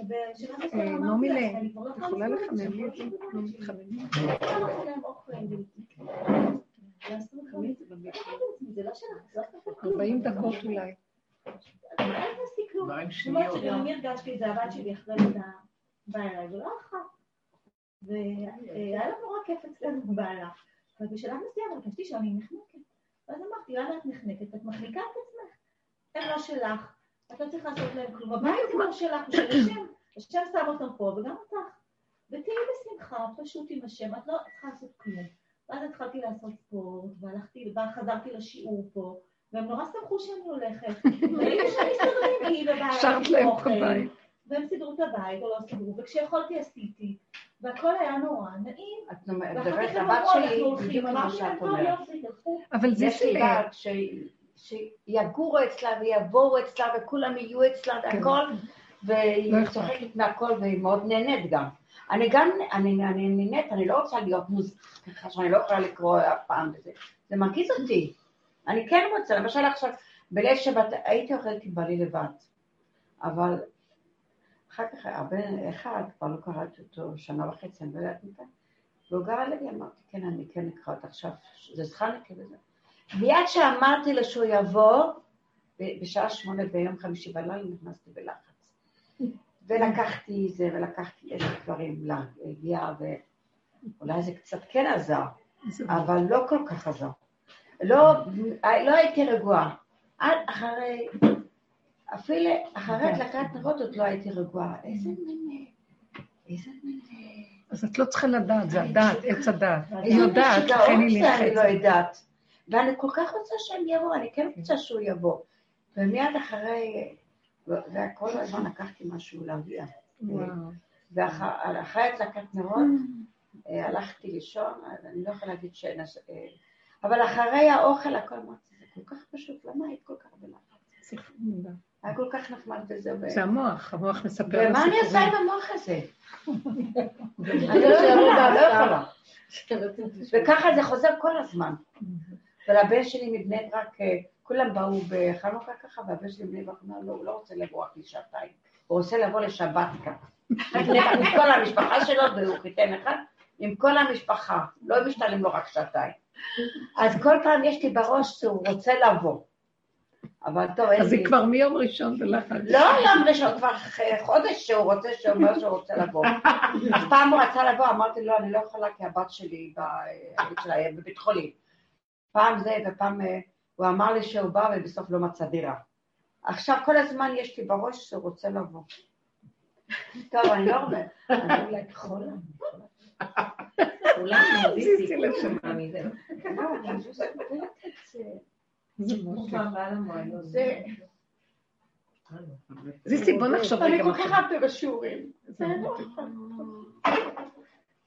אה, נעמי לא יכולה יכולה את זה, לחמם לי את זה? לא מתחממים. זה לא לא כלום. 40 דקות אולי. אל תעשי כלום. שגם אני הרגשתי את זה, הבת שלי אחרי לידה באה אליי ולא הלכה. והיה לה נורא כיף אצלנו בעלה. אבל בשלב מסוים הרגשתי שאני נחנקת. ואז אמרתי, למה את נחנקת? את מחליקה את עצמך. הם לא שלך, את לא צריכה לעשות להם כלום. הבית לא שלך, של השם. השם שם אותם פה וגם אותך. ותהיי בשמחה, פשוט עם השם, את לא צריכה לעשות כלום. ואז התחלתי לעשות ספורט, והלכתי, וחזרתי לשיעור פה, והם נורא שמחו שאני הולכת. והיו שאני סדרים לי ובעלה שרת להם בבית. והם סידרו את הבית, או לא סידרו, וכשיכולתי עשיתי, והכל היה נורא נעים. את מדברת אנחנו שלי, בדיוק כמו שאת אומרת. אבל זה יש שיגורו אצלה ויבואו אצלה וכולם יהיו אצלה והכל, והיא לא. צוחקת מהכל והיא מאוד נהנית גם. אני גם, אני אני נהנית, אני לא רוצה להיות מוז... ככה שאני לא יכולה לקרוא אף פעם וזה. זה מרגיז אותי. אני כן רוצה, למשל עכשיו, בליל שבת הייתי אוכלת עם בעלי לבד, אבל אחר כך הבן אחד, כבר לא קראתי אותו שנה וחצי, אני לא יודעת מתי, והוא גר עליי, אמרתי, כן, אני כן אקרא אותה עכשיו, זה זכרנקה וזה. מיד שאמרתי לו שהוא יבוא, בשעה שמונה ביום חמישי בלילה נכנסתי בלחץ. ולקחתי זה, ולקחתי איזה דברים להגיע, ואולי זה קצת כן עזר, אבל לא כל כך עזר. לא, לא הייתי רגועה. עד אחרי, אפילו אחרי הדלקת נרות עוד לא הייתי רגועה. איזה מין, איזה מין, אז את לא צריכה לדעת, זה הדעת, עץ הדעת. היא יודעת, לכן היא זה, אני לא נלחצת. יודעת. ואני כל כך רוצה שהם יבואו, אני כן רוצה שהוא יבוא. ומיד אחרי, וכל הזמן לקחתי משהו להביע. ואחרי הדלקת נרות, אה, הלכתי לישון, אז אני לא יכולה להגיד שאין... אה, אבל אחרי האוכל הכל אמרתי, זה כל כך פשוט, למה היית כל כך בלחץ? היה כל כך נחמד וזה. ו- זה המוח, המוח מספר על ומה אני עושה. עם המוח הזה? [LAUGHS] אני לא לא יכולה. וככה זה חוזר כל הזמן. ולבן שלי מבני ברק, אה, כולם באו בחנוכה ככה, והבן שלי מבני ברק אמר, לא, הוא לא רוצה לבוא רק לשעתיים, הוא רוצה לבוא לשבת כאן. עם כל המשפחה שלו, והוא חיתן אחד, עם כל המשפחה, לא משתלם לו רק שעתיים. אז כל פעם יש לי בראש שהוא רוצה לבוא. אבל טוב, אין אז לי... היא כבר מיום ראשון בלחץ. לא יום ראשון, כבר חודש שהוא רוצה, שהוא אומר שהוא רוצה לבוא. אז פעם הוא רצה לבוא, אמרתי לו, אני לא יכולה כי הבת שלי, היה בבית חולים. פעם זה, ופעם אה, הוא אמר לי שהוא בא ובסוף לא מצא דירה. עכשיו כל הזמן יש לי בראש שהוא רוצה לבוא. טוב, אני לא אומרת, אני אולי חולה. כולם [LAUGHS] מזה. אני. זה- זיסי, בוא נחשוב אני רגע. כל מה כך. הרבה בשיעורים.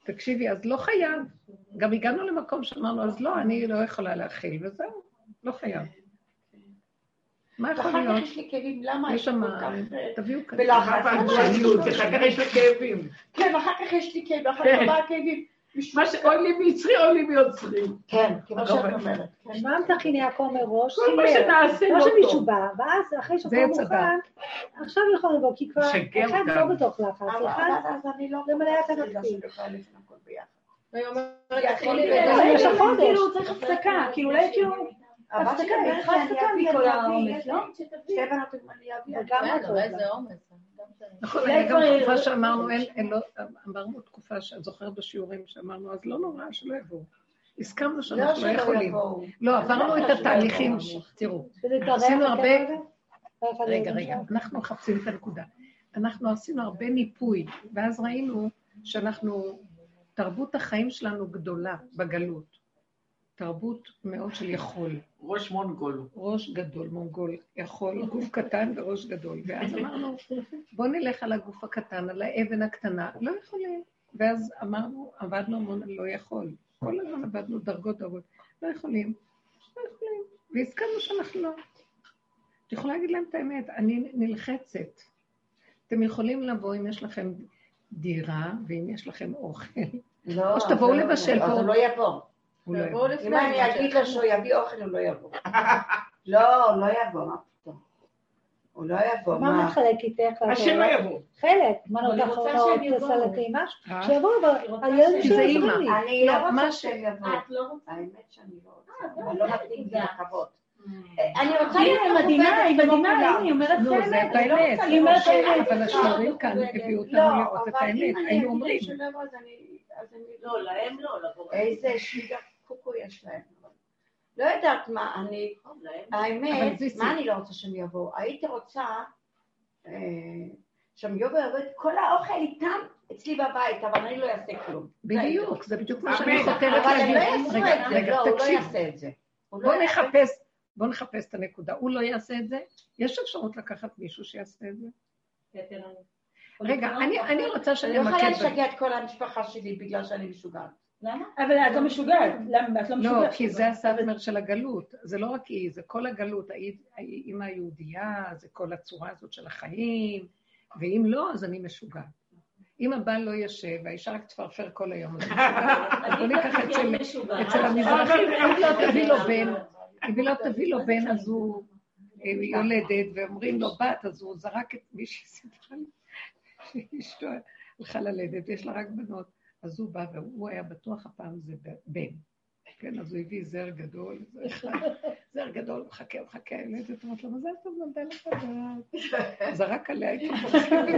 תקשיבי, אז לא חייב. גם הגענו למקום שאמרנו, אז לא, אני לא יכולה להכיל, וזהו, לא חייב. מה יכול ואחר כך להיות? יש לי כאבים, למה יש כל כך... אה, תביאו כזה. בלחץ. פגשניות, אחר כך יש לה כאבים. כן, ואחר כך יש לי כאב, ואחר כן. כך באה כאבים. מה שאוי לי מיצרי, אוי לי מיוצרי. כן, כמו שאת אומרת. כן. מה תכיני הכל מראש? כל מה. שנעשה לא לא שמישהו טוב. בא, ואז אחרי זה שהכל. מוכן, עכשיו יכול לבוא, כי כבר אחד. לא בתוך לחץ, אחד אני לא... זה מלא את אני לא לא. יש לך חודש. כאילו צריך הפסקה, כאילו אולי כאילו... הפסקה, לי, הפסקה מכל העומס, לא? שתי בנות אותו. איזה עומס. נכון, היה גם תקופה שאמרנו, אין, אין, לא, אמרנו תקופה שאת זוכרת בשיעורים שאמרנו, אז לא נורא שלא יבואו. הסכמנו לא שאנחנו לא שלא יכולים. לא, עברנו את שלא התהליכים, תראו, עשינו הרבה-? לא רגע, רגע. אנחנו מחפשים את הנקודה. אנחנו עשינו הרבה ניפוי, ואז ראינו שאנחנו, תרבות החיים שלנו גדולה בגלות. תרבות מאוד של יכול. ראש מונגול. ראש גדול, מונגול, יכול, גוף קטן וראש גדול. ואז אמרנו, בוא נלך על הגוף הקטן, על האבן הקטנה. לא יכולים. ואז אמרנו, עבדנו המון, לא יכול. כל הזמן עבדנו דרגות דרגות. לא יכולים, לא יכולים. והסכמנו שאנחנו לא. את יכולה להגיד להם את האמת, אני נלחצת. אתם יכולים לבוא אם יש לכם דירה, ואם יש לכם אוכל, לא, או שתבואו אז לא- לבשל אז פה. הוא לא יבוא. הוא לא יבוא. אם אני אגיד. לו שהוא יביא אוכל, הוא לא יבוא. [LAUGHS] לא, הוא לא יבוא, מה פתאום. הוא לא יבוא, מה מה? מתחלק איתך? אז שלא יבוא. חלק, מה אבל לא היא רוצה תחרונות, שהם יבואו. סלטי, משהו? אה? שיבואו, היא אבל הילדים שהם- כי זה שעוזרים אימא. לי. אני לא רוצה שהם יבואו. את לא רוצה. האמת שאני לא אה, רוצה. לא, אבל לא לא מתאים. לכבוד. אה, אני רוצה להיות היא מדהימה, היא מדהימה. הנה, היא אומרת נו, את זה האמת. את אני לא האמת. רוצה, היא אומרת את האמת. אבל השיעורים כאן הביאו אותנו לראות את האמת. אני היינו אומרים, לא יבוא, אני- אני לא, להם לא, לבוא. איזה שמיגה קוקו יש להם. לא יודעת מה, אני. האמת, מה אני לא רוצה שהם יבואו? הייתי רוצה אה, שהם יבואו ויבואו את כל האוכל איתם אצלי בבית, אבל אני לא אעשה כלום. בדיוק, זה בדיוק מה שאני. חותרת אבל הם להגיד. לא יעשו את זה, לא, הוא לא. יעשה את זה. לא בוא נחפש, בוא נחפש את הנקודה. הוא לא יעשה את זה? יש אפשרות לקחת מישהו שיעשה את זה? רגע, אני- אני רוצה אני שאני לא יכולה אמקד... ב- לשגע את כל המשפחה שלי בגלל שאני משוגעת. למה? אבל את לא משוגעת. למה? את לא לא, משוגעת. כי זה הסאטמר של הגלות. זה לא רק היא, זה כל הגלות. האימא היהודייה, זה כל הצורה הזאת של החיים, ואם לא, אז אני משוגעת. אם הבעל לא יושב, והאישה רק תפרפר כל היום, אז [LAUGHS] בוא ניקח אצל- אצל המזרחים, [LAUGHS] אם לא תביא לו בן, היא לא תביא לו בן, אז הוא אה, יולדת, ואומרים לו בת, אז הוא זרק את מי שסיפרה לי, שאשתו הלכה ללדת, ויש לה רק בנות. אז הוא בא, והוא היה בטוח הפעם זה בן. כן, אז הוא הביא זר גדול, זר גדול, מחכה, מחכה, הילדת אומרת לו, מזל טוב, נולדה לך בת. זרק עליה את הפרקים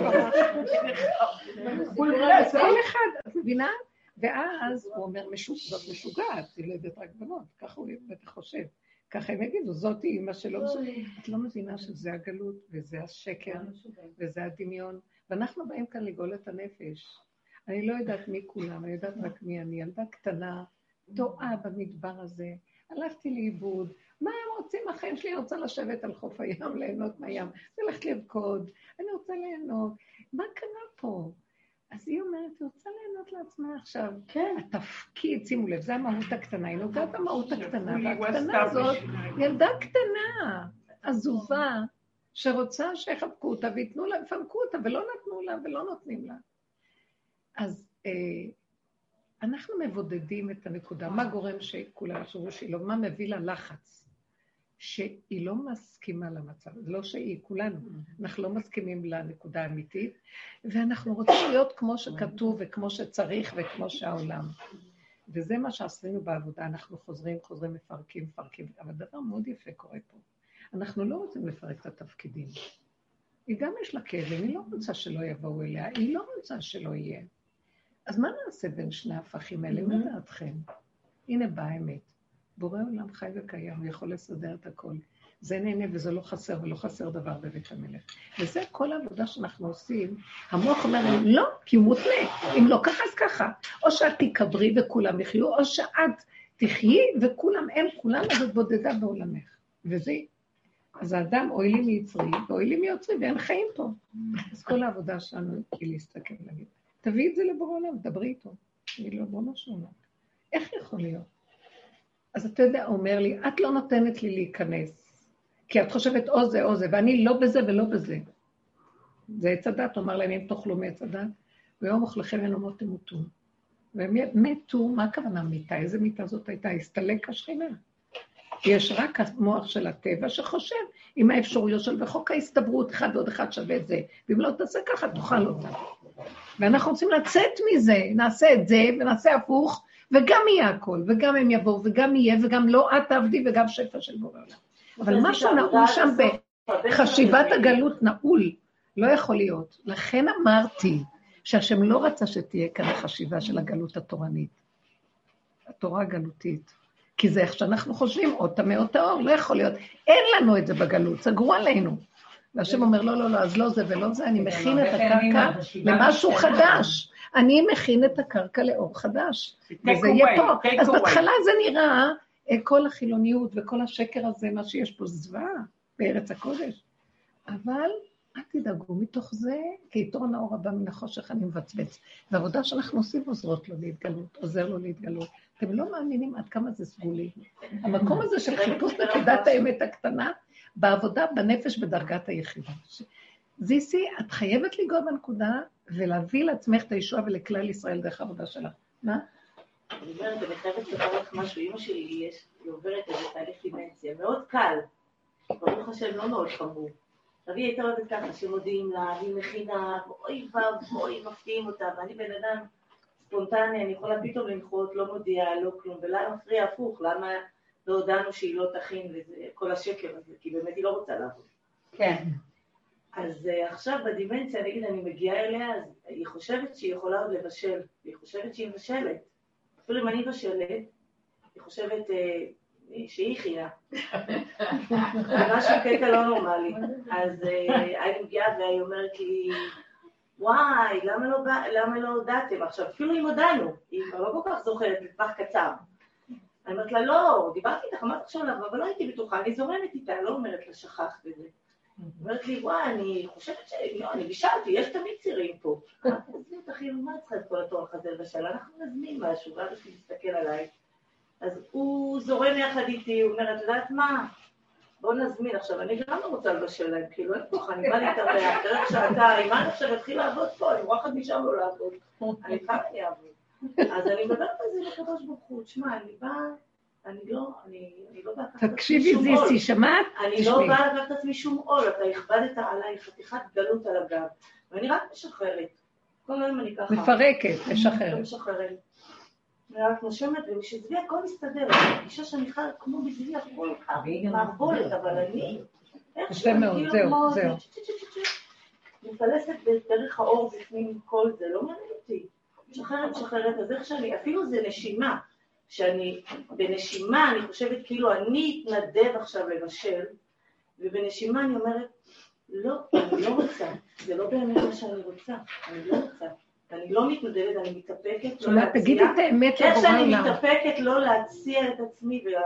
אז כל אחד, את מבינה? ואז הוא אומר, "משו- זאת משוגעת, יולדת רק בנות, ככה הוא בטח חושב. ככה הם יגידו, זאת אימא שלא משוגעת. את לא מבינה שזה הגלות, וזה השקר, וזה הדמיון, ואנחנו באים כאן לגאול את הנפש. אני לא יודעת מי כולם, אני יודעת רק מי אני. ילדה קטנה, טועה במדבר הזה, הלכתי לאיבוד, מה הם רוצים החיים שלי? אני רוצה לשבת על חוף הים, ליהנות מהים, ללכת לרקוד, אני רוצה ליהנות. מה קרה פה? אז היא אומרת, היא רוצה ליהנות לעצמה עכשיו. כן. התפקיד, שימו לב, זה המהות הקטנה, היא נוגעת במהות הקטנה, והקטנה הזאת. ילדה קטנה, עזובה, שרוצה שיחבקו אותה וייתנו לה, יפנקו אותה, ולא נתנו לה ולא נותנים לה. אז אה, אנחנו מבודדים את הנקודה. מה גורם שכולם יחשבו שהיא לא, מה מביא לה לחץ? שהיא לא מסכימה למצב, לא שהיא, כולנו, אנחנו לא מסכימים לנקודה האמיתית, ואנחנו רוצים להיות כמו שכתוב וכמו שצריך וכמו שהעולם. וזה מה שעשינו בעבודה, אנחנו חוזרים, חוזרים, מפרקים, מפרקים, אבל דבר מאוד יפה קורה פה. אנחנו לא רוצים לפרק את התפקידים. היא גם יש לה כאבים, היא לא רוצה שלא יבואו אליה, היא לא רוצה שלא יהיה. אז מה נעשה בין שני ההפכים האלה? מה דעתכם? הנה באה האמת. בורא עולם חי וקיים, הוא יכול לסדר את הכל. זה נהנה וזה לא חסר, ולא חסר דבר בבית המלך. וזה כל העבודה שאנחנו עושים. המוח אומר לא, כי הוא מותנה. אם לא ככה, אז ככה. או שאת תיקברי וכולם יחיו, או שאת תחיי וכולם, הם כולם, אז את בודדה בעולמך. וזה... אז האדם אוי לי מיצרי, ואוי לי מיוצרי, ואין חיים פה. אז כל העבודה שלנו היא להסתכל ולהגיד, תביאי את זה לבורא עולם, דברי איתו. תגיד לו, בוא נשמע. איך יכול להיות? אז אתה יודע, הוא אומר לי, את לא נותנת לי להיכנס, כי את חושבת או זה או זה, ואני לא בזה ולא בזה. זה עץ הדת, אמר להם, אם תאכלו מעץ הדת, ויום אוכלכם ממנו תמותו. והם מתו, מה הכוונה מיתה? איזה מיתה זאת הייתה? הסתלק השכינה. יש רק המוח של הטבע שחושב עם האפשרויות של בחוק ההסתברות, אחד ועוד אחד שווה את זה, ואם לא תעשה ככה, תאכל אותה. ואנחנו רוצים לצאת מזה, נעשה את זה ונעשה הפוך, וגם יהיה הכל, וגם הם יבואו, וגם יהיה, וגם לא את תעבדי, וגם שפע של בורא עולם. אבל משהו נעול שם בחשיבת הגלות נעול, לא יכול להיות. לכן אמרתי שהשם לא רצה שתהיה כאן החשיבה של הגלות התורנית, התורה הגלותית. כי זה איך שאנחנו חושבים, עוד טמא או טהור, לא יכול להיות. אין לנו את זה בגלות, סגרו עלינו. והשם אומר, לא, לא, לא, אז לא זה ולא זה, אני מכין את הקרקע למשהו חדש. אני מכין את הקרקע לאור חדש. וזה יהיה פה. אז בהתחלה זה נראה, אה, כל החילוניות וכל השקר הזה, מה שיש פה, זוועה בארץ הקודש. אבל אל תדאגו, מתוך זה, כי יתרון האור הבא מן החושך אני מבצבץ. והעבודה שאנחנו עושים עוזרות לו להתגלות, עוזר לו להתגלות. אתם לא מאמינים עד כמה זה סגולי. המקום הזה של חיפוש נקודת האמת הקטנה, בעבודה, בנפש, בדרגת היחידה. זיסי, את חייבת לנגוע בנקודה ולהביא לעצמך את הישועה ולכלל ישראל דרך העבודה שלך. מה? אני אומרת, אני חייבת לספר לך משהו, אימא שלי, היא עוברת איזה תהליך דימנציה, מאוד קל, ברוך השם, לא מאוד חמור. עכשיו היא הייתה אוהבת ככה, שמודיעים לה, והיא מכינה, אוי ואבוי, מפתיעים אותה, ואני בן אדם ספונטני, אני יכולה פתאום למחות, לא מודיעה, לא כלום, ולמה מפריע הפוך, למה לא הודענו שהיא לא תכין, וכל השקר הזה, כי באמת היא לא רוצה לעבוד. כן. אז uh, עכשיו בדימנציה, נגיד, אני מגיעה אליה, אז היא חושבת שהיא יכולה עוד לבשל, והיא חושבת שהיא מבשלת. אפילו אם אני מבשלת, היא חושבת uh, שהיא הכינה. זה משהו קטע לא נורמלי. אז uh, אני מגיעה והיא אומרת לי, וואי, למה לא, למה לא הודעתם? עכשיו, אפילו אם הודענו, היא כבר לא כל כך זוכרת לטווח קצר. אני אומרת לה, לא, דיברתי איתך, אמרת עכשיו עליו, אבל לא הייתי בטוחה, אני זורמת איתה, לא אומרת לה, שכחת וזה. היא אומרת לי, וואי, אני חושבת ש... לא, אני בישלתי, יש תמיד צירים פה. עזבי אותך, מה את צריכה את כל התואר הזה לבשל? אנחנו נזמין משהו, ואז היא מסתכל עליי. אז הוא זורם יחד איתי, הוא אומר, את יודעת מה? בוא נזמין עכשיו, אני גם לא רוצה לבשל להם, כאילו, אין כוח, אני באה להתארח, [LAUGHS] תראה שעתיים, מה אני עכשיו אתחיל לעבוד פה, אני רואה משם לא לעבוד. אני אני אעבוד. אז אני מדברת על זה לקדוש ברוך הוא, תשמע, אני באה, אני לא, אני אני לא באה לקחת עצמי תקשיבי. זיסי, שמעת? אני לא תשמעי. באה לקחת עצמי שום עול, אתה הכבדת עליי חתיכת גלות על הגב, ואני רק משחררת. כל היום אני ככה. מפרקת, לא משחררת. משחררת. אני רק נושמת, ומשזבי הכל מסתדר. אני מרגישה שאני חיה כמו בשבילי הכל מערבולת, אבל אני... יפה מאוד, זהו, זהו. מפלסת בדרך האור בפנים כל זה, לא מעניין אותי. משחררת, משחררת, אז איך שאני, אפילו זה נשימה, שאני, בנשימה אני חושבת כאילו אני אתנדב עכשיו לבשל, ובנשימה אני אומרת, לא, אני לא רוצה, זה לא באמת מה שאני רוצה, אני לא רוצה. אני לא מתנדבת, אני מתאפקת, לא שומעת, תגידי להציע. את האמת איך לבורא שאני עולם. מתאפקת לא להציע את עצמי וה-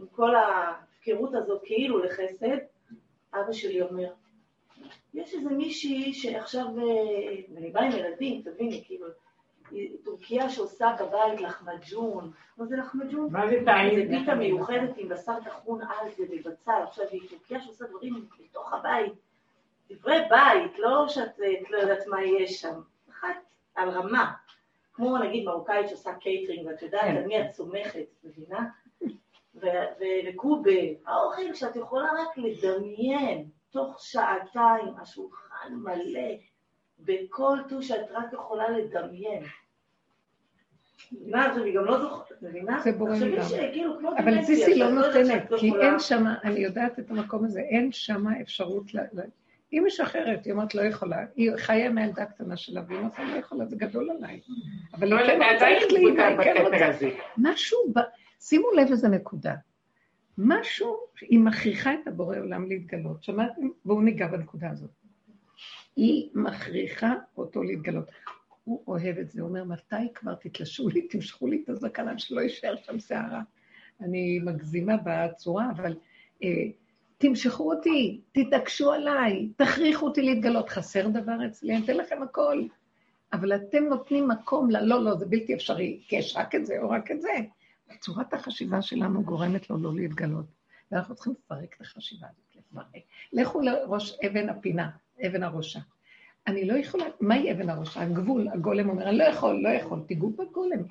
עם כל ההפקרות הזאת כאילו לחסד, אבא שלי אומר, יש איזה מישהי שעכשיו, אה, ואני באה עם ילדים, תביני, כאילו, טורקיה שעושה בבית לחמג'ון, מה זה לחמג'ון? מה זה זה טעים? פיתה מיוחדת עם בשר טחון על זה בבצל, עכשיו היא טורקיה שעושה דברים בתוך הבית, דברי בית, לא שאת את לא יודעת מה יש שם, אחת על רמה, כמו נגיד מרוקאית שעושה קייטרינג, ואת יודעת כן. על מי את סומכת, מבינה? וקובה, האוכל שאת יכולה רק לדמיין, תוך שעתיים השולחן מלא בכל טו שאת רק יכולה לדמיין. מבינה? עכשיו היא גם לא זוכרת, את מבינה? זה בורא עולם. שכאילו כמו אבל זיסי לא יודעת נותנת, שאת כי אין שם, אני יודעת את המקום הזה, אין שם אפשרות ל... היא משחררת, היא אומרת לא יכולה, היא חיה מהילדה הקטנה שלה, והיא אומרת לא יכולה, זה גדול עליי. אבל לא, היא כן רוצה ללכת לאימא, היא כן רוצה. משהו. שימו לב איזה נקודה. משהו, היא מכריחה את הבורא עולם להתגלות. שמעתם? בואו ניגע בנקודה הזאת. היא מכריחה אותו להתגלות. הוא אוהב את זה, הוא אומר, מתי כבר תתלשו לי, תמשכו לי את הזקן עד שלא יישאר שם שערה. אני מגזימה בצורה, אבל אה, תמשכו אותי, תתעקשו עליי, תכריחו אותי להתגלות. חסר דבר אצלי, אני אתן לכם הכל. אבל אתם נותנים מקום ל... לא, לא, זה בלתי אפשרי, כי יש רק את זה או רק את זה. צורת החשיבה שלנו גורמת לו לא להתגלות. ואנחנו צריכים לפרק את החשיבה הזאת, לפרק. לכו לראש אבן הפינה, אבן הראשה. אני לא יכולה, מהי אבן הראשה? הגבול, הגולם אומר, אני לא יכול, לא יכול, תיגעו בגולם.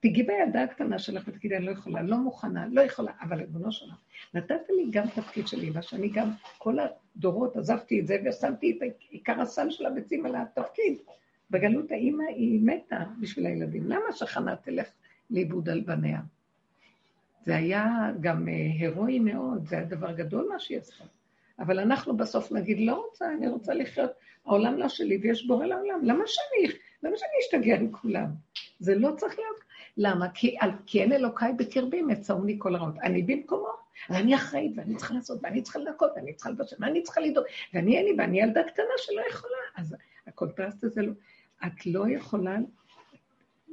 תיגעי בילדה הקטנה שלך ותגידי, אני לא יכולה, לא מוכנה, לא יכולה, אבל ריבונו שלך, נתת לי גם תפקיד של אימא, שאני גם כל הדורות עזבתי את זה ושמתי את עיקר הסל של הביצים על התפקיד. בגלות האימא היא מתה בשביל הילדים. למה שחנה תלך לאיבוד על בניה? זה היה גם אה, הירואי מאוד, זה היה דבר גדול מה שהיא עשתה. אבל אנחנו בסוף נגיד, לא רוצה, אני רוצה לחיות, העולם לא שלי ויש בורא לעולם, למה שאני, למה שאני אשתגע עם כולם? זה לא צריך להיות. למה? כי, כי אין אלוקיי בקרבי מצאוני כל הרעות. אני במקומו, אני אחראית ואני צריכה לעשות, ואני צריכה לנקות, ואני צריכה לבשל, ואני צריכה לדאוג, ואני אין לי, ואני ילדה קטנה שלא יכולה. אז הקונטרסט הזה לא... את לא יכולה,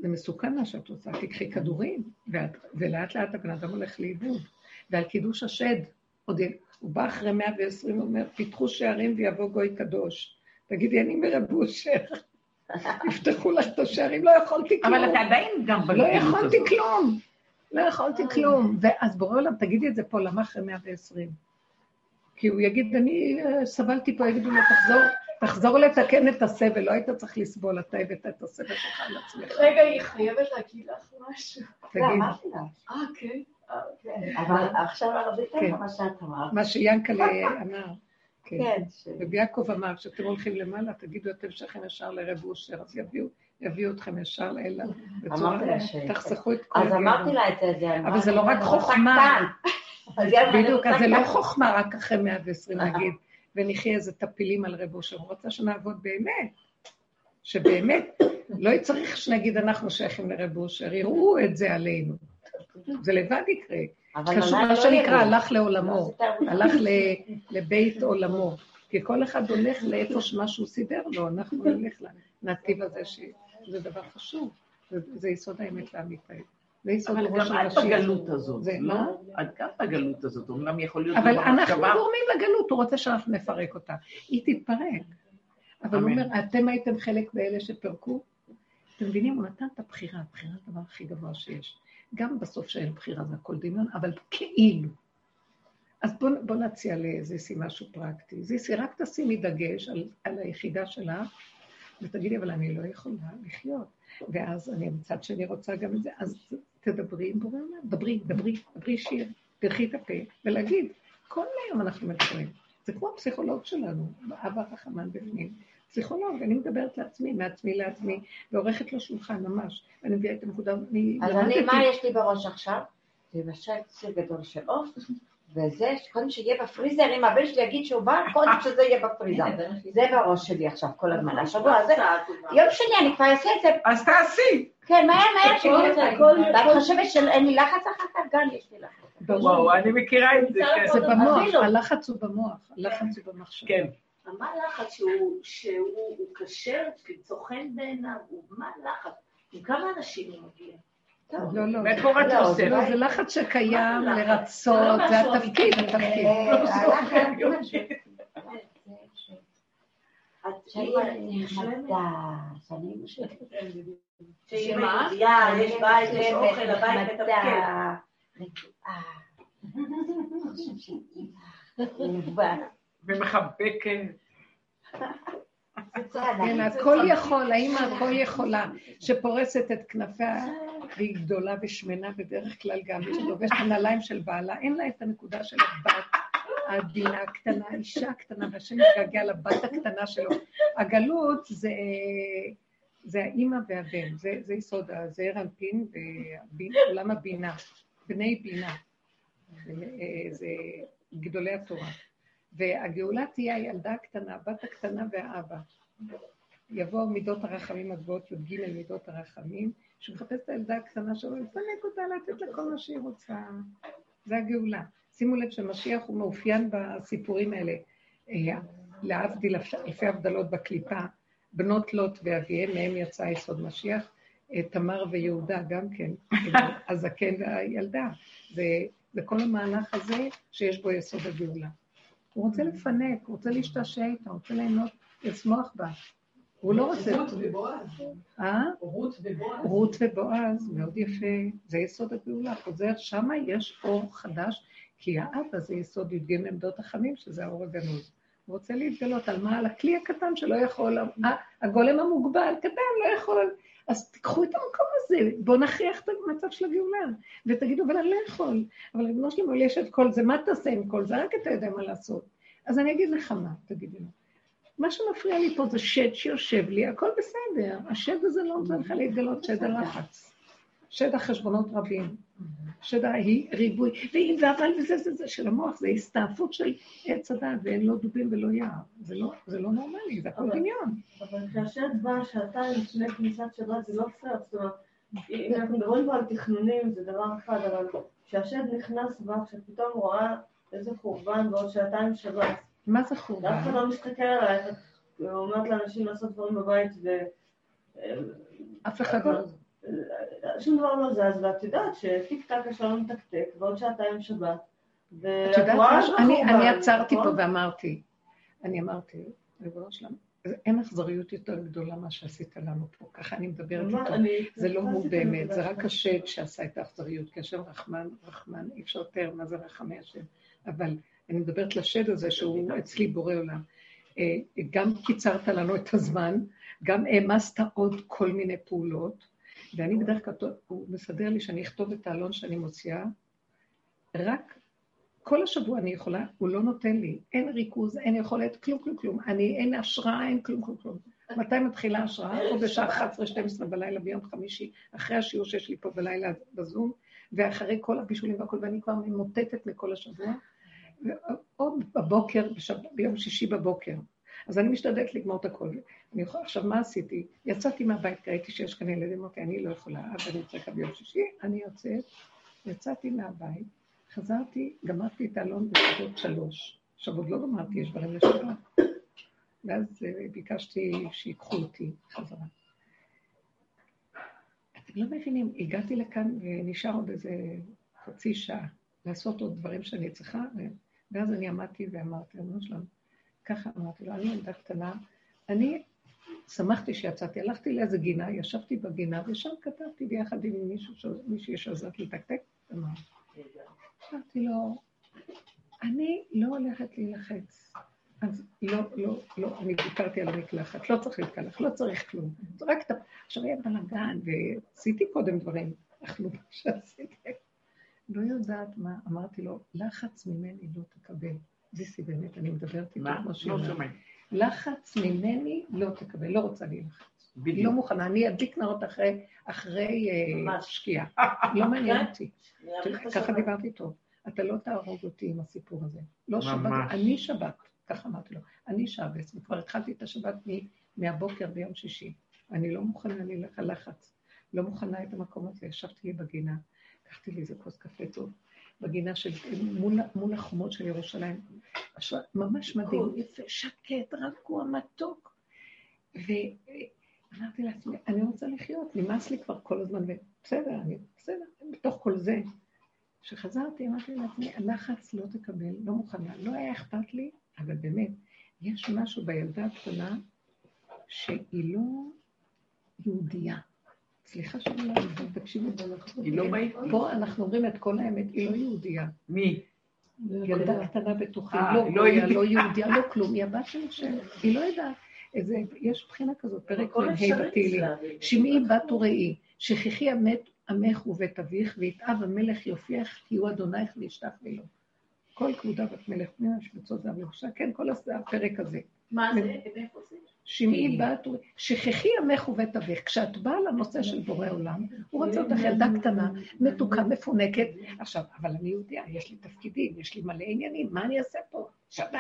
זה מסוכן מה שאת עושה, תקחי כדורים, ואת, ולאט לאט הבן אדם הולך לאיבוד. ועל קידוש השד, עוד, הוא בא אחרי 120, הוא אומר, פיתחו שערים ויבוא גוי קדוש. תגידי, אני מרב אושר. [LAUGHS] יפתחו לך את השערים, לא יכולתי כלום. אבל אתה עדיין גם לא יכולתי הזאת. כלום. לא יכולתי כלום. ואז בורא עולם, תגידי את זה פה, למה אחרי 120? כי הוא יגיד, אני אה, סבלתי פה, יגידו לו, תחזור, תחזור לתקן את הסבל, לא היית צריך לסבול, אתה הבאת את הסבל שלך על עצמך. רגע, היא חייבת להגיד לך משהו. לא, תגיד, אמרתי לה. אה, כן. אה, אוקיי. אבל עכשיו הרבית כן. מה שאת אמרת. מה שיענקלה [LAUGHS] אמר. כן. כן, רבי יעקב אמר, כשאתם הולכים למעלה, תגידו אתם שלכם ישר לרב אושר, אז יביאו, אתכם ישר לאלה. אמרתי לה ש- תחסכו את כל אז אמרתי. לה את זה, אבל זה לא רק חוכמה. [LAUGHS] בדיוק, אז זה לא. חוכמה רק אחרי 120 נגיד, ונחיה איזה טפילים על רב אושר, הוא רוצה שנעבוד באמת. שבאמת, לא צריך שנגיד אנחנו שייכים לרב אושר, יראו את זה עלינו. זה לבד יקרה. אבל קשור מה לא שנקרא. הלך לא לעולמו, עבודה. הלך לבית עולמו. כי כל אחד הולך לאיפה שמה שהוא סידר לו, אנחנו נלך לנתיב הזה, שזה דבר חשוב. זה, יסוד האמת לאמיתה. זה יסוד אבל ראש גם את המשיח. בגלות הזאת, זה- לא? מה? את גם בגלות הזאת, אומנם יכול להיות... אבל אנחנו. גורמים לגלות, הוא רוצה שאנחנו נפרק אותה. היא תתפרק. אבל הוא. אומר, אתם הייתם חלק באלה שפירקו? אתם מבינים, הוא נתן את הבחירה, הבחירה זה הדבר הכי גבוה שיש. גם בסוף שאין בחירה זה הכל דמיון, אבל כאילו. אז בואו בוא נציע לזיסי משהו פרקטי. זיסי, רק תשימי דגש על, על היחידה שלך, ותגידי, אבל אני לא יכולה לחיות. ואז אני מצד שני רוצה גם את זה, אז תדברי עם בורא עולם, דברי, דברי, דברי שיר, תלכי את הפה, ולהגיד, כל היום אנחנו מדברים. זה כמו הפסיכולוג שלנו, אבא רחמן בפנים. פסיכולוג, אני מדברת לעצמי, מעצמי לעצמי, ועורכת לו שולחן ממש. ואני מביאה את הנקודה, אני אז אני, מה יש לי בראש עכשיו? לבשל ציר גדול של עוף, וזה, קודם שיהיה בפריזר, אם הבן שלי יגיד שהוא בא, קודם שזה יהיה בפריזר. זה בראש שלי עכשיו כל הזמן. השבוע הזה, יום שני אני כבר אעשה את זה, אז תעשי. כן, מהר מהר. הכל- ואת חושבת שאין לי לחץ אחר כך? גם יש לי לחץ. וואו, אני מכירה את זה, כן. זה במוח. הלחץ הוא במוח, הלחץ הוא במחשב. כן. מה לחץ שהוא, שהוא הוא כשר, למצוא חן בעיניו? הוא- מה לחץ? עם כמה אנשים הוא מגיע? לא, לא. לא? זה לא, זה לחץ שקיים? לרצות, זה התפקיד. התפקיד. שמה? יהודייה, יש בית, יש אוכל, הבית מתפקד. שהיא. ומחבקת. כן, הכל יכול, האמא הכל יכולה, שפורסת את כנפיה, והיא גדולה ושמנה בדרך כלל גם, היא לובשת הנעליים של בעלה, אין לה את הנקודה של הבת העדינה הקטנה, אישה קטנה, והשם מתגעגע לבת הקטנה שלו. הגלות זה, זה האימא והבן, זה, זה יסוד, הזעיר אנפין ועולם הבינה, בני בינה. זה, זה גדולי התורה. והגאולה תהיה הילדה הקטנה, הבת הקטנה והאבא. יבואו מידות הרחמים הגבוהות, י"ג מידות הרחמים, שמחפש את הילדה הקטנה שלו, לפנק אותה, לתת לה כל מה שהיא רוצה. זה הגאולה. שימו לב שמשיח הוא מאופיין בסיפורים האלה. אה, להבדיל אלפי- הבדלות בקליפה, בנות לוט ואביהם, מהם יצא יסוד משיח, אה, תמר ויהודה גם כן, [LAUGHS] הזקן והילדה. זה, זה כל המהלך הזה שיש בו יסוד הגאולה. הוא רוצה לפנק, הוא רוצה להשתעשע איתה, הוא רוצה ליהנות, לשמוח בה. הוא לא רוצה... רות ובועז. אה? רות ובועז. רות ובועז, מאוד יפה, זה יסוד הגאולה. חוזר, שמה יש אור חדש, כי האבא זה יסוד י"ג עמדות החמים, שזה האור הגנוז. הוא רוצה להתגלות על מה? על הכלי הקטן שלא יכול, ה- הגולם המוגבל, קטן, לא יכול. אז תיקחו את המקום הזה, בואו נכריח את המצב של הגאולה, ותגידו, אבל אני לא יכול. אבל ריבונו שלמה, יש את כל זה, מה תעשה עם כל זה? רק אתה יודע מה לעשות. אז אני אגיד לך מה, תגידי לו. מה שמפריע לי פה זה שד שיושב לי, הכל בסדר. השד הזה לא נותן לך להתגלות, שד הלחץ. שד החשבונות רבים. שד הריבוי, ואם ואבל וזה זה זה של המוח, זה הסתעפות של עץ הדעת, ואין לו דובים ולא יער. זה לא, זה לא נורמלי, זה הכל אבל- דמיון. אבל כשהשד בא שעתיים לפני כניסת שבת זה לא פייר, זאת אומרת, אם אנחנו מדברים פה על תכנונים זה דבר אחד, אבל כשהשד נכנס בה, כשפתאום רואה איזה חורבן בעוד שעתיים שבת, מה זה ואף אחד חורבן? לא מסתכל עלייך, את אומרת לאנשים לעשות דברים בבית ו... אף אחד לא... שום דבר לא זז, ואת יודעת שטיק טק השעון מתקתק, ועוד שעתיים שבת, את יודעת משהו? אני עצרתי פה ואמרתי, אני אמרתי, ריבונו שלנו, אין אכזריות יותר גדולה מה שעשית לנו פה, ככה אני מדברת איתו. זה לא הוא באמת, זה רק השד שעשה את האכזריות, כי השם רחמן, רחמן, אי אפשר לתאר מה זה רחמי השם. אבל אני מדברת לשד הזה שהוא אצלי בורא עולם. אה, גם קיצרת לנו את הזמן, גם העמסת עוד כל מיני פעולות, ואני בדרך כלל, הוא מסדר לי שאני אכתוב את העלון שאני מוציאה, רק כל השבוע אני יכולה, הוא לא נותן לי, אין ריכוז, אין יכולת, כלום, כלום, כלום. אני, אין השראה, אין כלום, כלום, כלום. מתי מתחילה ההשראה? או בשעה 11-12 בלילה ביום חמישי, אחרי השיעור שיש לי פה בלילה בזום, ואחרי כל הבישולים והכול, ואני כבר ממוטטת מכל השבוע, או בבוקר, בשב... ביום שישי בבוקר. אז אני משתדלת לגמור את הכל. אני יכולה, עכשיו, מה עשיתי? יצאתי מהבית, ראיתי שיש כאן ילדים, אמרתי, אני לא יכולה, אז אני יוצאת ביום שישי, אני יוצאת, יצאתי מהבית, חזרתי, גמרתי את האלון בסביבות שלוש. עכשיו, עוד לא גמרתי, יש דברים לשבת. ואז אה, ביקשתי שיקחו אותי חזרה. אתם לא מבינים, הגעתי לכאן ונשאר עוד איזה חצי שעה לעשות עוד דברים שאני צריכה, ואז אני עמדתי ואמרתי, אמרו שלנו, ככה אמרתי לו, אני ילדה קטנה, אני שמחתי שיצאתי, הלכתי לאיזה גינה, ישבתי בגינה, ושם כתבתי ביחד עם מישהו, מישהי שעזרת לתקתק, אמרתי לו, אני לא הולכת להילחץ. אז לא, לא, לא, אני ויתרתי על המקלחת, לא צריך להתקלח, לא צריך כלום. רק את ה... עכשיו היה בלאגן, ועשיתי קודם דברים, אנחנו מה שעשיתי. לא יודעת מה, אמרתי לו, לחץ ממני לא תקבל. זיסי, באמת, אני מדברת איתו כמו שהיא לא שומע. לחץ ממני לא תקבל, לא רוצה להילחץ. בדיוק. לא מוכנה, אני אדליק נרות אחרי, אחרי אה. שקיעה. לא מעניין אותי. [LAUGHS] ככה. דיברתי איתו. אתה לא תהרוג אותי עם הסיפור הזה. לא. שבת, אני שבת, ככה אמרתי לו. אני שבס, וכבר התחלתי את השבת מהבוקר ביום שישי. אני לא מוכנה הלחץ. לא מוכנה את המקום הזה. ישבתי לי בגינה, לקחתי לי איזה כוס קפה טוב, בגינה של, מול, מול החומות של ירושלים. עכשיו, ממש מדהים, יפה, שקט, רגוע, מתוק. ואמרתי לעצמי, אני רוצה לחיות, נמאס לי כבר כל הזמן, ובסדר, אני בסדר, בתוך כל זה. כשחזרתי, אמרתי לעצמי, הלחץ לא תקבל, לא מוכנה. לא היה אכפת לי, אבל באמת, יש משהו בילדה הקטנה שהיא לא יהודייה. סליחה שאני לא יודעת, תקשיבו. לא? פה אנחנו אומרים את כל האמת, היא לא יהודייה. מי? ילדה קטנה בתוכי, אה, לא היא לא גויה, יהודייה. לא לא כלום, היא הבת של השם, היא לא יודעת. יש בחינה כזאת, פרק הכל מ"ה אפשרי בתהילים. שמעי בת וראי, שכחי המת עמך ובית אביך, ויתאב המלך יופייך, כי הוא אדונייך וישתח לו. כל כבודה בת מלך פנינה שמצות זהב לבושה, כן, כל הפרק הזה. מה זה? שמעי בת שכחי עמך ובית אביך. כשאת באה לנושא של בורא עולם, הוא רוצה אותך ילדה קטנה, מתוקה, מפונקת. עכשיו, אבל אני יהודייה, יש לי תפקידים, יש לי מלא עניינים, מה אני אעשה פה? שבת.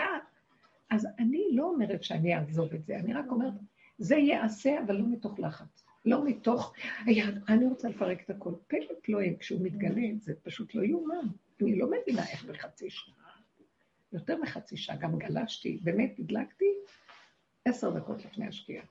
אז אני לא אומרת שאני אעזוב את זה, אני רק אומרת, זה ייעשה, אבל לא מתוך לחץ. לא מתוך, "היה, אני רוצה לפרק את הכל. פלא פלואים, כשהוא מתגלה, זה פשוט לא יאומן. אני לא מבינה איך בחצי שעה. יותר מחצי שעה, גם גלשתי, באמת הדלקתי עשר דקות לפני השקיעה.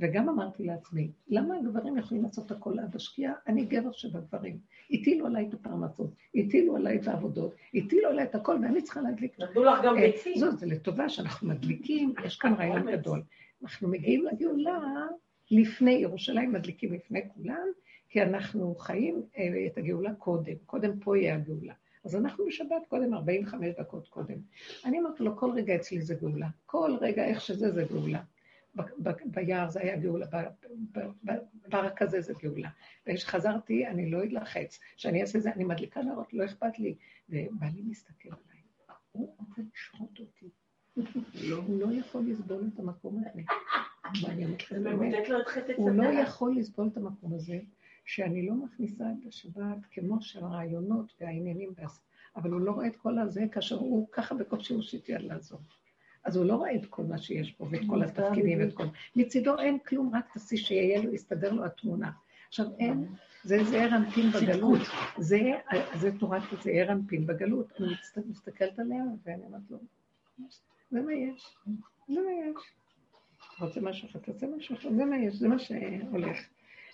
וגם אמרתי לעצמי, למה הגברים יכולים לעשות הכל עד השקיעה? אני גבר שבגברים. הטילו עליי את הפרנסות, הטילו עליי את העבודות, הטילו עליי את הכל, ואני צריכה להדליק. נתנו לך גם אה, ביצים. זאת, זה לטובה שאנחנו מדליקים, יש כאן רעיון גדול. אנחנו מגיעים לגאולה לפני, ירושלים מדליקים לפני כולם, כי אנחנו חיים אה, את הגאולה קודם, קודם פה יהיה הגאולה. אז אנחנו בשבת קודם, 45 דקות קודם. אני אמרתי לו, כל רגע אצלי זה גאולה. כל רגע, איך שזה, זה גאולה. ב- ב- ביער זה היה גאולה, ב- ב- ב- בפארק הזה זה גאולה. וכשחזרתי, אני לא אתלחץ. כשאני אעשה זה, אני מדליקה נרות, לא אכפת לי. ובעלי מסתכל עליי, הוא רוצה לשחוט אותי. הוא לא יכול לסבול את המקום הזה. אומרת הוא לא. יכול לסבול את המקום הזה, שאני לא מכניסה את השבת כמו של הרעיונות והעניינים, אבל הוא לא רואה את כל הזה, כאשר הוא ככה בקושי הושיט יד לעזור. אז הוא לא רואה את כל מה שיש פה, ואת כל התפקידים ואת כל... מצידו אין כלום, רק תעשי שיהיה לו, יסתדר לו התמונה. עכשיו אין, זה זעיר אנפין בגלות, זה, זה תורת זעיר אנפין בגלות. אני מסת- מסתכלת עליה ואני אומרת לו, זה מה יש, זה מה יש. רוצה משהו אחר, תעשה משהו אחר, זה מה יש, זה מה שהולך.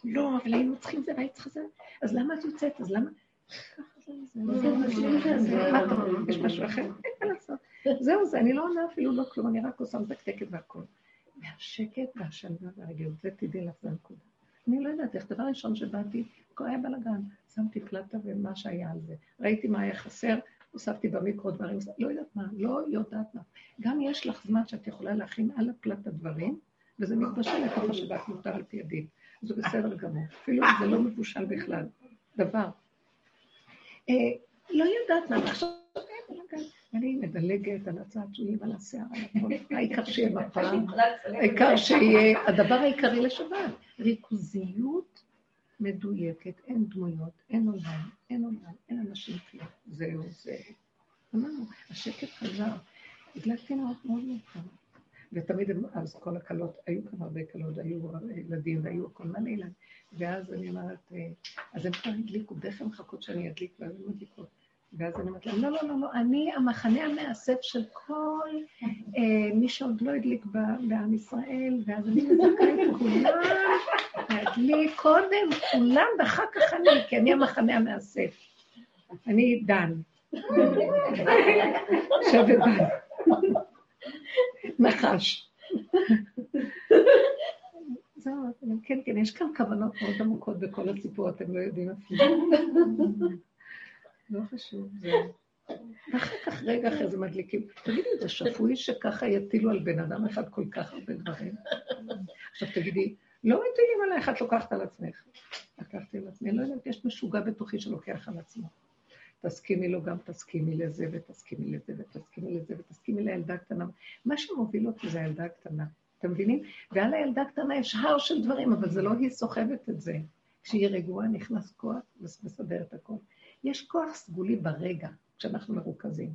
לא, אבל היינו צריכים זה והיית צריכה זה, אז למה את יוצאת? אז למה... יש משהו אחר, אין מה לעשות. זהו זה, אני לא עונה אפילו לא כלום, אני רק עושה מזקתקת והכול. והשקט והשלווה והרגיעות, זה תדעי לך, זה הנקודה. אני לא יודעת איך, דבר ראשון שבאתי, היה בלאגן, שמתי פלטה ומה שהיה על זה. ראיתי מה היה חסר, הוספתי במיקרו דברים, לא יודעת מה, לא יודעת מה. גם יש לך זמן שאת יכולה להכין על הפלטה דברים, וזה מתבשל לתוך השבת מותר על פי הדין. זה בסדר גמור. אפילו זה לא מבושל בכלל. דבר. אה, לא יודעת מה, עכשיו אני מדלגת על הצעצועים, על השיער, על הכל. העיקר שיהיה מפה, העיקר שיהיה, הדבר העיקרי לשבת, ריכוזיות מדויקת, אין דמויות, אין עולם, אין עולם, אין אנשים כלום. זהו, זה. אמרנו, השקט חזר. הדלקתי מאוד מאוד מאוחר. ותמיד הם, אז כל הקלות, היו כאן הרבה קלות, היו ילדים והיו כל מיני ילדים. ואז אני אומרת, אה, אז הם כבר הדליקו, בדרך כלל מחכות שאני אדליק, ואז הם מדליקות. ואז אני אומרת להם, לא, לא, לא, לא, אני המחנה המאסף של כל אה, מי שעוד לא הדליק בעם ישראל, ואז אני מזכה את כולם להדליק קודם כולם, ואחר כך אני, כי אני המחנה המאסף. אני דן. שווה דן. נחש. זהו, כן, כן, יש כאן כוונות מאוד עמוקות בכל הסיפור, אתם לא יודעים אפילו. לא חשוב, זהו. ואחר כך, רגע אחרי זה מדליקים. תגידי, זה שפוי שככה יטילו על בן אדם אחד כל כך הרבה דברים? עכשיו תגידי, לא מטילים עלייך, את לוקחת על עצמך. לקחתי על עצמי, לא יודעת, יש משוגע בתוכי שלוקח על עצמו. תסכימי לו גם, תסכימי לזה, ותסכימי לזה, ותסכימי לזה, ותסכימי לילדה קטנה. מה שמוביל אותי זה הילדה הקטנה, אתם מבינים? ועל הילדה הקטנה יש הר של דברים, אבל זה לא היא סוחבת את זה. כשהיא רגועה נכנס כוח ומסדר את הכל. יש כוח סגולי ברגע, כשאנחנו מרוכזים.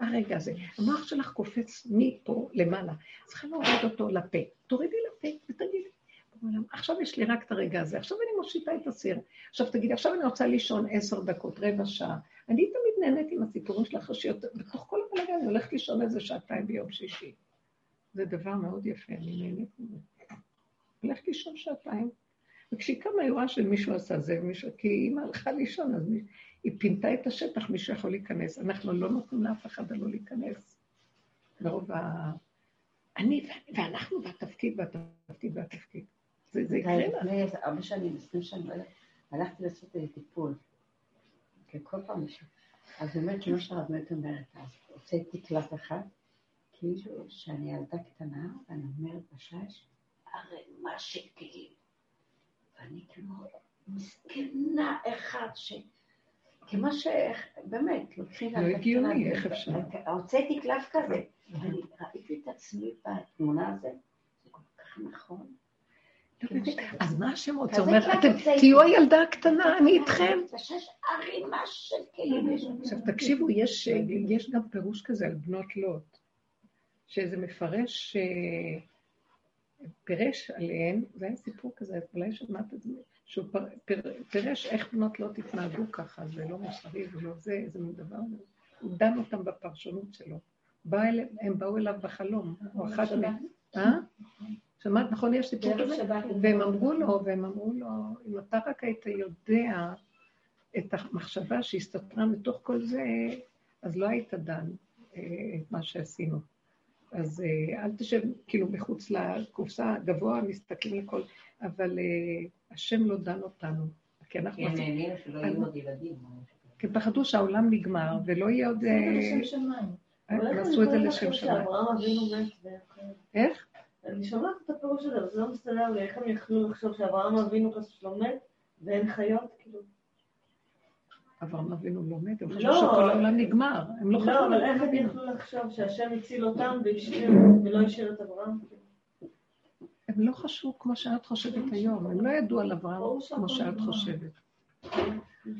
הרגע הזה. המוח שלך קופץ מפה למעלה. צריכה להוריד אותו לפה. תורידי לפה ותגידי. עכשיו יש לי רק את הרגע הזה, עכשיו אני מושיטה את הסיר. עכשיו תגידי, עכשיו אני רוצה לישון עשר דקות, רבע שעה. אני תמיד נהנית עם הסיפורים שלך, בתוך כל הבלגן אני הולכת לישון איזה שעתיים ביום שישי. זה דבר מאוד יפה, אני נהנית מזה. הולכת לישון שעתיים, וכשהיא קמה היא רואה שמישהו עשה זה, מישהו, כי היא הלכה לישון, אז מי, היא פינתה את השטח, מישהו יכול להיכנס. אנחנו לא נותנים לאף אחד לא להיכנס. ברוב ה... אני ואנחנו והתפקיד והתפקיד והתפקיד. זה, זה יקרה לך. לפני הרבה שנים, עשרים שנה, הלכתי לעשות טיפול. כל פעם מישהו. אז באמת, כמו שהרב מת אומרת, אז הוצאתי קלט אחד, כאילו שאני ילדה קטנה, ואני אומרת בשש, הרי מה שכאילו. ואני כמו מסכנה אחד ש... כמו ש... באמת, לוקחים... לא הגיוני, איך אפשר? הוצאתי קלף כזה, ואני ראיתי את עצמי בתמונה הזאת, זה כל כך נכון. [LAUGHS] אז מה השם רוצה? אומר, אתם תהיו הילדה הקטנה, אני איתכם. ערימה של [LAUGHS] כלים. עכשיו תקשיבו, יש גם פירוש כזה על בנות לוט, שאיזה מפרש פירש עליהן, זה היה סיפור כזה, אולי שמעת את זה, שהוא פירש איך בנות לוט התנהגו ככה, זה לא מוסרי ולא זה, איזה מין דבר, הוא דן אותם בפרשנות שלו. הם באו אליו בחלום, או אחת מהם. [LAUGHS] שמעת, נכון, יש סיפור כזה? והם אמרו לו, והם אמרו לו, אם אתה רק היית יודע את המחשבה שהסתתרה מתוך כל זה, אז לא היית דן אה, את מה שעשינו. אז אה, אל תשב כאילו מחוץ לקופסה גבוה, מסתכלים לכל, אבל אה, השם לא דן אותנו. כי אנחנו... כי הם נהנים שלא יהיו עוד ילדים. כי פחדו שהעולם נגמר ולא יהיה עוד... הם עשו את זה לשם שמיים. איך? אני שומעת את הפירוש הזה, אבל זה לא מסתדר לי, איך הם יכלו לחשוב שאברהם אבינו חס מת, ואין חיות, כאילו... אברהם אבינו לא מת, הם חשבו שכל העולם נגמר, הם לא חשבו... לא, אבל איך הם יכלו לחשוב שהשם הציל אותם ולא השאיר את אברהם? הם לא חשבו כמו שאת חושבת היום, הם לא ידעו על אברהם כמו שאת חושבת.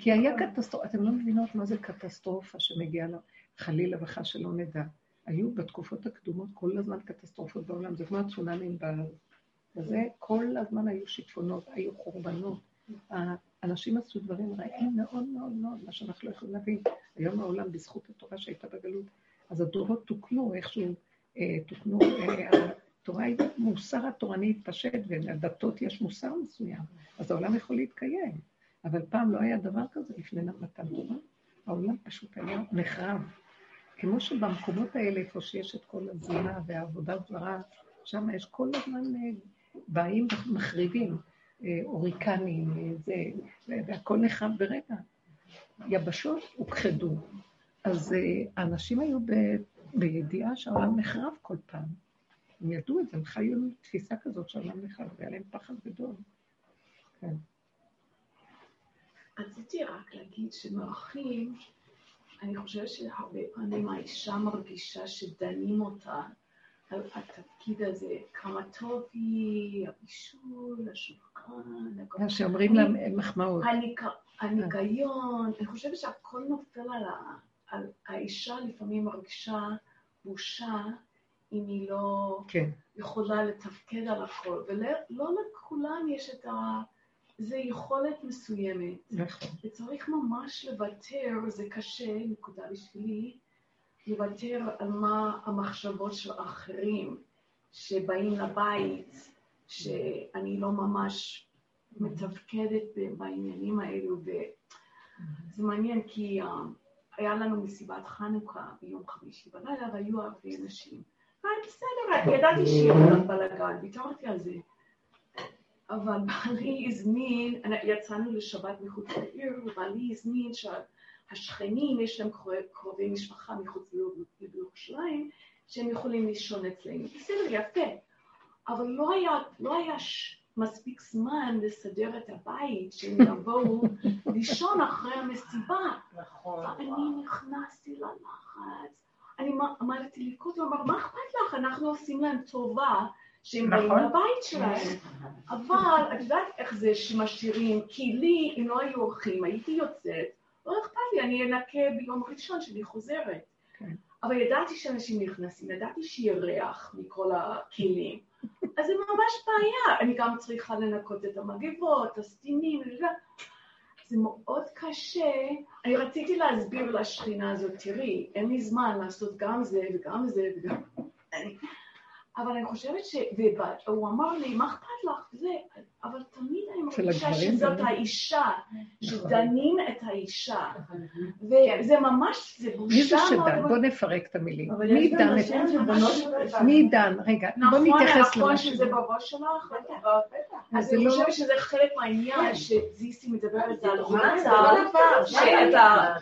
כי היה קטסטרופה, אתם לא מבינות מה זה קטסטרופה שמגיעה לה, חלילה וחס שלא נדע. היו בתקופות הקדומות כל הזמן קטסטרופות בעולם, זה כמו הצונאמים בזה, כל הזמן היו שיטפונות, היו חורבנות. האנשים עשו דברים רעים מאוד מאוד מאוד, מה שאנחנו לא יכולים להבין. היום העולם, בזכות התורה שהייתה בגלות, אז הדורות תוקנו, איכשהו אה, תוקנו, אה, התורה היא, מוסר התורני התפשט, ולדתות יש מוסר מסוים, אז העולם יכול להתקיים. אבל פעם לא היה דבר כזה לפני מתן תורה. העולם פשוט היה נחרב. כמו שבמקומות האלה, איפה שיש את כל התזונה והעבודה זרה, שם יש כל הזמן אה, באים מחריבים, אה, הוריקנים, אה, זה, והכל נחרב ברגע. יבשות הוכחדו. אז האנשים היו ב, בידיעה שהעולם נחרב כל פעם. הם ידעו את זה, הם חיו עם תפיסה כזאת שהעולם נחרב, והיה להם פחד גדול. כן. רציתי רק להגיד שמאחים, אני חושבת שהרבה פעמים האישה מרגישה שדנים אותה על התפקיד הזה, כמה טוב היא, הבישול, השולחן, שאומרים להם מחמאות. הניקיון, אני חושבת שהכל נופל על, ה, על האישה לפעמים מרגישה בושה אם היא לא כן. יכולה לתפקד על הכל, ולא לכולם יש את ה... זה יכולת מסוימת. נכון. וצריך ממש לוותר, זה קשה, נקודה בשבילי, לוותר על מה המחשבות של אחרים שבאים לבית, שאני לא ממש מתפקדת בעניינים האלו, וזה מעניין כי uh, היה לנו מסיבת חנוכה ביום חמישי בלילה והיו הרבה אנשים. בסדר, ידעתי שיהיה בלאגן, ויתרתי על זה. אבל בעלי הזמין, יצאנו לשבת מחוץ לעיר, ובעלי הזמין שהשכנים, יש להם קרובי משפחה מחוץ לירושלים, שהם יכולים לישון אצלנו. בסדר, יפה. אבל לא היה, לא היה. מספיק זמן לסדר את הבית, שהם יבואו [LAUGHS] לישון אחרי המסיבה. נכון. ואני נכנסתי ללחץ. אני עמדתי לקרות ואמר, מה אכפת לך? אנחנו עושים להם טובה. שהם באים נכון. לבית שלהם. אבל את יודעת איך זה שמשאירים, כי לי, אם לא היו אורחים, הייתי יוצאת, לא אכפת לי, אני אנקה ביום ראשון שאני חוזרת. כן. אבל ידעתי שאנשים נכנסים, ידעתי שיהיה ריח מכל הכלים. אז זה ממש בעיה. אני גם צריכה לנקות את המגבות, הסתימים, זה מאוד קשה. אני רציתי להסביר לשכינה הזאת, תראי, אין לי זמן לעשות גם זה וגם זה וגם... אבל אני חושבת ש... והוא אמר לי, מה אכפת לך? זה... אבל תמיד אני של מרגישה שזאת. האישה, שדנים את האישה. כן. וזה ממש, זה בושה מי זה מאוד שדן? מאוד- בוא נפרק את המילים. מי דן שבנות... מי דן? רגע, בוא נכון, נתייחס נכון למשהו. שזה בראש שלך? אז זה אני לא- חושבת שזה חלק מהעניין שזיסי מדברת על זה מצב, שאתה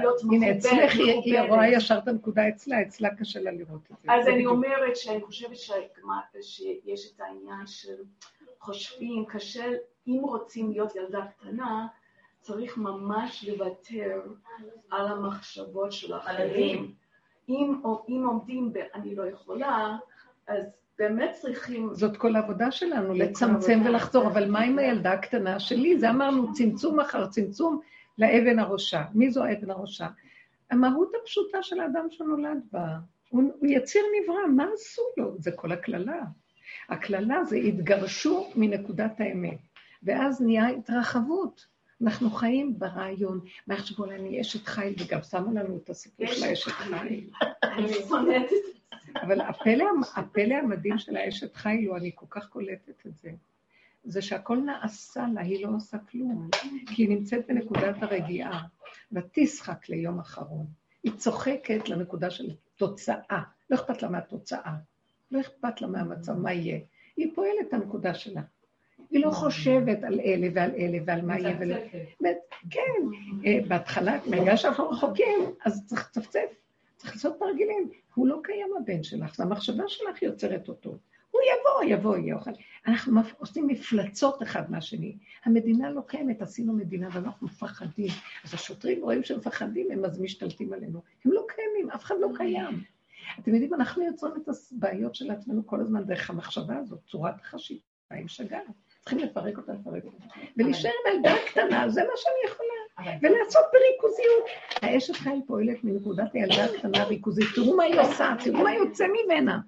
להיות הנה, אצלך היא- מחוברת. רואה ישר את הנקודה אצלה, אצלה קשה לה לראות את זה. אז אני. אומרת שאני חושבת שיש את העניין של חושבים, קשה, אם רוצים להיות ילדה קטנה, צריך ממש לוותר על המחשבות של האחרים. אם, או- אם עומדים ב... אני לא יכולה, אז באמת צריכים... זאת כל העבודה שלנו, לצמצם העבודה. ולחזור, אבל מה עם הילדה הקטנה שלי? זה אמרנו צמצום אחר צמצום לאבן הראשה. מי זו האבן הראשה? המהות הפשוטה של האדם שנולד בה. הוא, הוא יציר נברא, מה עשו לו? זה כל הקללה. הקללה זה התגרשו מנקודת האמת, ואז נהיה התרחבות. אנחנו חיים ברעיון, מה יחשבו עליי, אני אשת חיל, וגם שמו לנו את הסיפור של האשת חיל. אני שונאת את זה. אבל הפלא, הפלא המדהים של האשת חיל הוא, אני כל כך קולטת את זה, זה שהכל נעשה לה, היא לא עושה כלום, כי היא נמצאת בנקודת הרגיעה, ותשחק ליום אחרון. היא צוחקת לנקודה של תוצאה, לא אכפת לה מהתוצאה, לא אכפת לה מהמצב, מה יהיה. היא פועלת את הנקודה שלה. היא לא חושבת על אלה ועל אלה ועל מה יהיה. כן, אה, בהתחלה, בגלל שאנחנו רחוקים, אז צריך לצפצף, צריך לעשות תרגילים. הוא לא קיים הבן שלך, זו המחשבה שלך יוצרת אותו. הוא יבוא, יבוא, יהיה אוכל. אנחנו עושים מפלצות אחד מהשני. המדינה לא קיימת, עשינו מדינה ואנחנו מפחדים. אז השוטרים רואים שהם מפחדים, הם אז משתלטים עלינו. הם לא קיימים, אף אחד לא קיים. אתם יודעים, אנחנו יוצרים את הבעיות של עצמנו כל הזמן דרך המחשבה הזאת, צורת החשיבה, היא משגעת. צריכים לפרק אותה, לפרק אותה. ולהישאר עם ילדה קטנה, זה מה שאני יכולה. ולעשות בריכוזיות. האשת חיל פועלת מנקודת הילדה הקטנה הריכוזית. תראו מה היא עושה, תראו מה יוצא ממנה.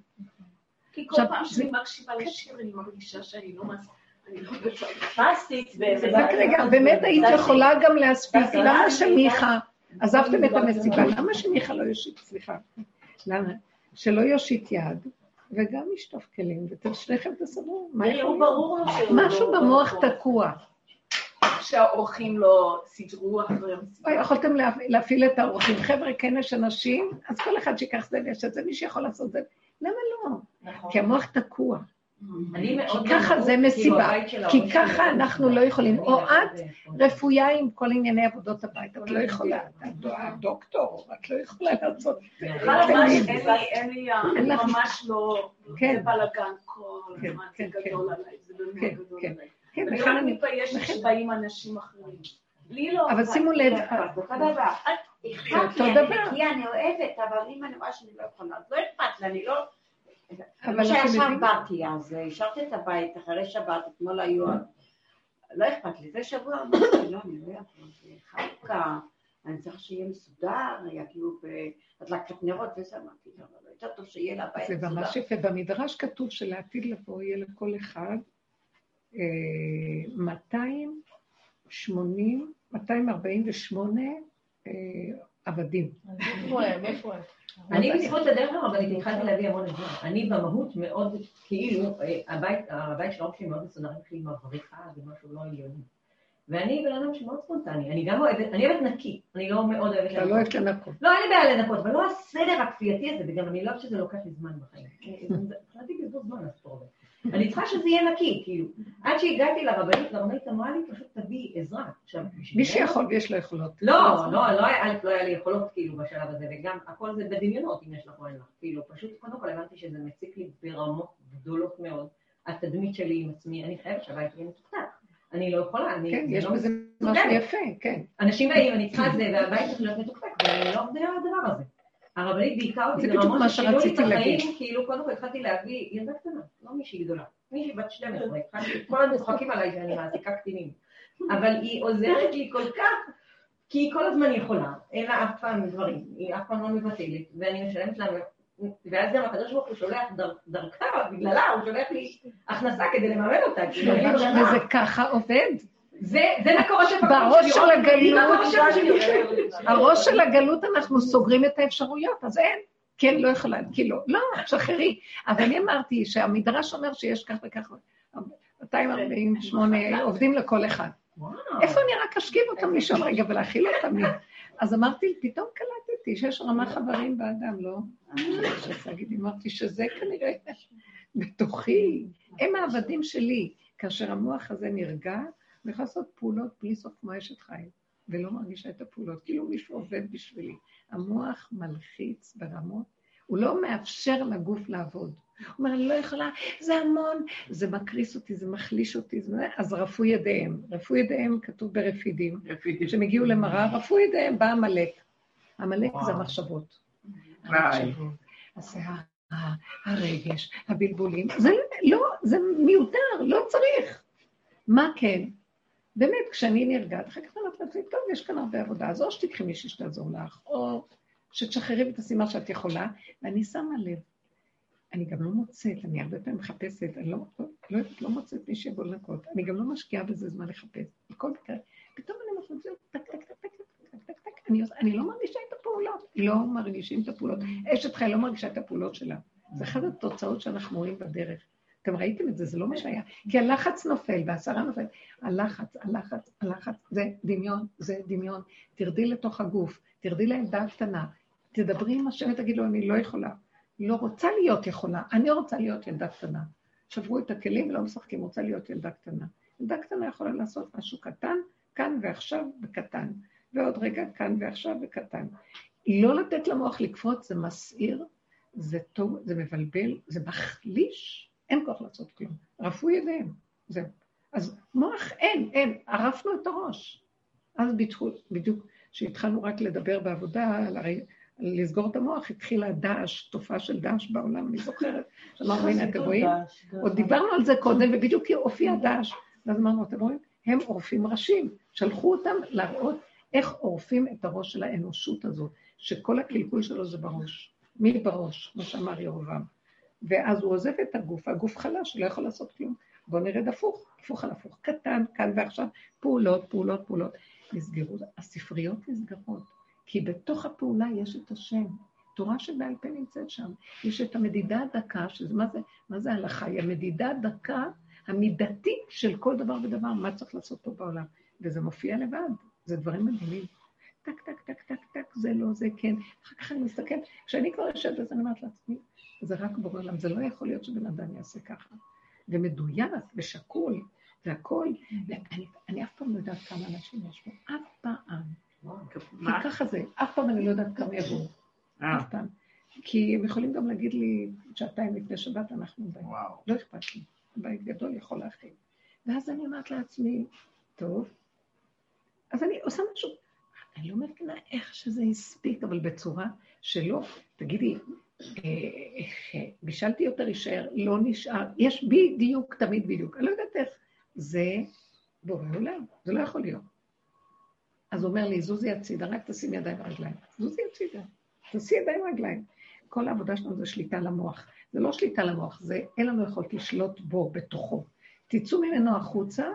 כי כל פעם שאני מקשיבה לשיר, אני מרגישה שאני לא לא. פסטית, רק רגע, באמת היית יכולה גם להספיק, למה שמיכה, עזבתם את המסיבה, למה שמיכה לא יושיט, סליחה, למה? שלא יושיט יד, וגם ישטוף כלים, לו שהוא משהו במוח תקוע. שהאורחים לא סידרו אחרי המסיבה. יכולתם לה- להפעיל את האורחים. חבר'ה, כן יש אנשים, אז כל אחד שיקח זה ויש את זה, מי שיכול לעשות זה. למה לא? נכון. כי המוח תקוע. כי ככה זה כאילו, מסיבה. כי ככה שלי, אנחנו לא יכולים. או את את זה. רפויה עם כל ענייני עבודות הבית, את לא יכולה. את דו- דוקטור, את לא יכולה לעשות. ממש תמיד. אין לי, ממש לא, כן. זה בלאגן כל כן, הזמן, כן, זה כן. גדול עליי, זה כן, באמת גדול כן. עליי. כן, אני רק אני... מתביישת שבאים אנשים אחרים. לי לא. אבל שימו לב, אותו דבר. אני כי אני אוהבת, אבל אם אני רואה שאני לא יכולה, לא אכפת לי, אני לא... כמו שעכשיו יודעים- באתי אז, אה, השארתי את הבית אחרי שבת, אתמול היו... לא אכפת לי, זה שבוע, אמרתי, [COUGHS] לא, אני לא יכול, זה חנוכה, אני צריך שיהיה מסודר, יגיעו בהדלקת נרות וזה, אמרתי, לא, לא, יותר טוב שיהיה לבית זה מסודר. ממש יפה. במדרש כתוב שלעתיד לבוא יהיה לכל אחד אה, 280, 248 אה, עבדים. איפה הם? איפה הם? אני בזכות הדרך הרבנית התחלתי להביא המון עזרה. אני במהות מאוד, כאילו, אה, הבית, של שלי מאוד מסודר, לי מבריחה, זה משהו לא עליוני. ואני בן אדם שמאוד ספונטני, אני גם אוהבת, אני אוהבת נקי, אני לא מאוד אוהבת אתה לא אוהבת לנקות. לא, אין לי בעיה לנקות, אבל לא הסדר הכפייתי הזה, וגם אני לא אוהבת שזה לוקח לי זמן בחיים. מבחינתי בזבוז זמן הסיפור הזה. אני צריכה שזה יהיה נקי, כאילו. עד שהגעתי לרבנית, לרבנית אמרה לי, פשוט תביאי עזרה. עכשיו, מי שיכול ויש לו יכולות. לא, לא, לא היה לא היה לי יכולות כאילו בשלב הזה, וגם הכל זה בדמיונות אם יש לך או אין לך. כאילו, פשוט קודם כל הבנתי שזה מציק לי ברמות גדולות מאוד. התדמית שלי עם עצמי, אני חייבת שהבית יהיה מתוקתק. אני לא יכולה, אני... כן, יש לא בזה. משהו יפה, כן. אנשים באים, אני צריכה את זה, והבית צריך להיות מתוקתק, ואני לא עובדה על הדבר הזה. הרבנית בעיקר אותי זה בדיוק ברמות מה ששינו לי את שרציתי החיים, להגיד. כאילו קודם כל התחלתי להביא ילדה קטנה, לא מישהי גדולה, מישהי בת 12, התחלתי- כל הזמן צוחקים עליי שאני מעסיקה קטינים, אבל היא עוזרת לי כל כך, כי היא כל הזמן יכולה, אין לה אף פעם דברים, היא אף פעם לא מבטלת, ואני משלמת לה, ואז גם הקדוש ברוך הוא שולח דר- דרכה, בגללה הוא שולח לי הכנסה כדי לממן אותה. וזה ככה עובד. זה זה מקור השפע. בראש של הגלות. הראש של הגלות אנחנו סוגרים את האפשרויות, אז אין. כן, לא יכולה, כאילו, לא, שחררי. אבל אני אמרתי שהמדרש אומר שיש כך וכך, 248 עובדים לכל אחד. איפה אני רק אשכיב אותם לשם רגע ולהכיל אותם? אז אמרתי, פתאום קלטתי שיש רמה חברים באדם, לא? שגית, אמרתי שזה כנראה בתוכי, הם העבדים שלי. כאשר המוח הזה נרגע, יכולה לעשות פעולות בלי סוף כמו אשת חיים, ולא מרגישה את הפעולות, כאילו מישהו עובד בשבילי. המוח מלחיץ ברמות, הוא לא מאפשר לגוף לעבוד. הוא אומר, אני לא יכולה, זה המון, זה מקריס אותי, זה מחליש אותי, זה... אז רפו ידיהם. רפו ידיהם כתוב ברפידים. כשהם הגיעו למראה, רפו ידיהם, בא עמלק. עמלק זה המחשבות. המחשבות, השיער, הרגש, הבלבולים. זה לא, זה מיותר, לא צריך. מה כן? באמת, כשאני נרגעת, אחר כך אומרת לעצמי, טוב, יש כאן הרבה עבודה, אז או שתיקחי מישהי שתעזור לך, או שתשחררי ותשימי מה שאת יכולה, ואני שמה לב. אני גם לא מוצאת, אני הרבה פעמים מחפשת, אני לא, לא, לא, לא מוצאת מי שיבוא לנקות, אני גם לא משקיעה בזה זמן לחפש. בכל מקרה, פתאום אני זהו, טק, טק, טק, טק, טק, טק, טק, אני, אני לא מרגישה את הפעולות, לא מרגישים את הפעולות. אשת חיל לא מרגישה את הפעולות שלה. זה אחת התוצאות שאנחנו רואים בדרך. אתם ראיתם את זה, זה לא מה שהיה. כי הלחץ נופל והסערה נופל. הלחץ, הלחץ, הלחץ, זה דמיון, זה דמיון. תרדי לתוך הגוף, תרדי לעמדה הקטנה, תדברי עם השם ותגיד לו, אני לא יכולה. לא רוצה להיות יכולה, אני רוצה להיות ילדה קטנה. שברו את הכלים ולא משחקים, רוצה להיות ילדה קטנה. ילדה קטנה יכולה לעשות משהו קטן, כאן ועכשיו וקטן, ועוד רגע כאן ועכשיו וקטן. לא לתת למוח לקפוץ זה מסעיר, זה טוב, זה מבלבל, זה מחליש, אין כוח לעשות כלום. רפו ידיהם, זהו. אז מוח אין, אין, ערפנו את הראש. אז בדיוק, כשהתחלנו רק לדבר בעבודה על הרי... לסגור את המוח, התחילה דאעש, תופעה של דאעש בעולם, אני זוכרת. [LAUGHS] אמרנו, הנה, אתם רואים? עוד דיברנו על זה קודם, ובדיוק הופיע דאעש. ואז אמרנו, אתם רואים? הם עורפים ראשים. שלחו אותם להראות איך עורפים את הראש של האנושות הזאת, שכל הקלקול שלו זה בראש. מי בראש, כמו שאמר ירובעם. ואז הוא עוזב את הגוף, הגוף חלש, לא יכול לעשות כלום. בואו נרד הפוך, הפוך על הפוך, קטן, כאן ועכשיו, פעולות, פעולות, פעולות. נסגרו, הספריות נסגרות. כי בתוך הפעולה יש את השם. תורה שבעל פה נמצאת שם. יש את המדידה הדקה, שזה מה זה, מה זה הלכה? היא המדידה הדקה, המידתית של כל דבר ודבר, מה צריך לעשות פה בעולם. וזה מופיע לבד, זה דברים מדהימים. טק, טק, טק, טק, טק, זה לא, זה כן. אחר כך אני מסתכלת, כשאני כבר יושבת בזה, אני אומרת לעצמי, זה רק בורא עולם, זה לא יכול להיות שבן אדם יעשה ככה. ומדויק, ושקול, והכול, ואני אני אף פעם לא יודעת כמה אנשים יש פה, אף פעם. כי ככה זה, אף פעם אני לא יודעת כמה יבואו, אה, אף פעם. כי הם יכולים גם להגיד לי, שעתיים לפני שבת אנחנו באים. לא אכפת לי, בית גדול יכול להכיל. ואז אני אומרת לעצמי, טוב, אז אני עושה משהו, אני לא מבינה איך שזה הספיק, אבל בצורה שלא, תגידי, בישלתי יותר יישאר, לא נשאר, יש בדיוק, תמיד בדיוק, אני לא יודעת איך, זה בורא עולם, זה לא יכול להיות. אז הוא אומר לי, זוזי הצידה, רק תשים ידיים ורגליים. זוזי הצידה, תעשי ידיים ורגליים. כל העבודה שלנו זה שליטה על המוח. זה לא שליטה על המוח, זה אין לנו יכולת לשלוט בו, בתוכו. תצאו ממנו החוצה,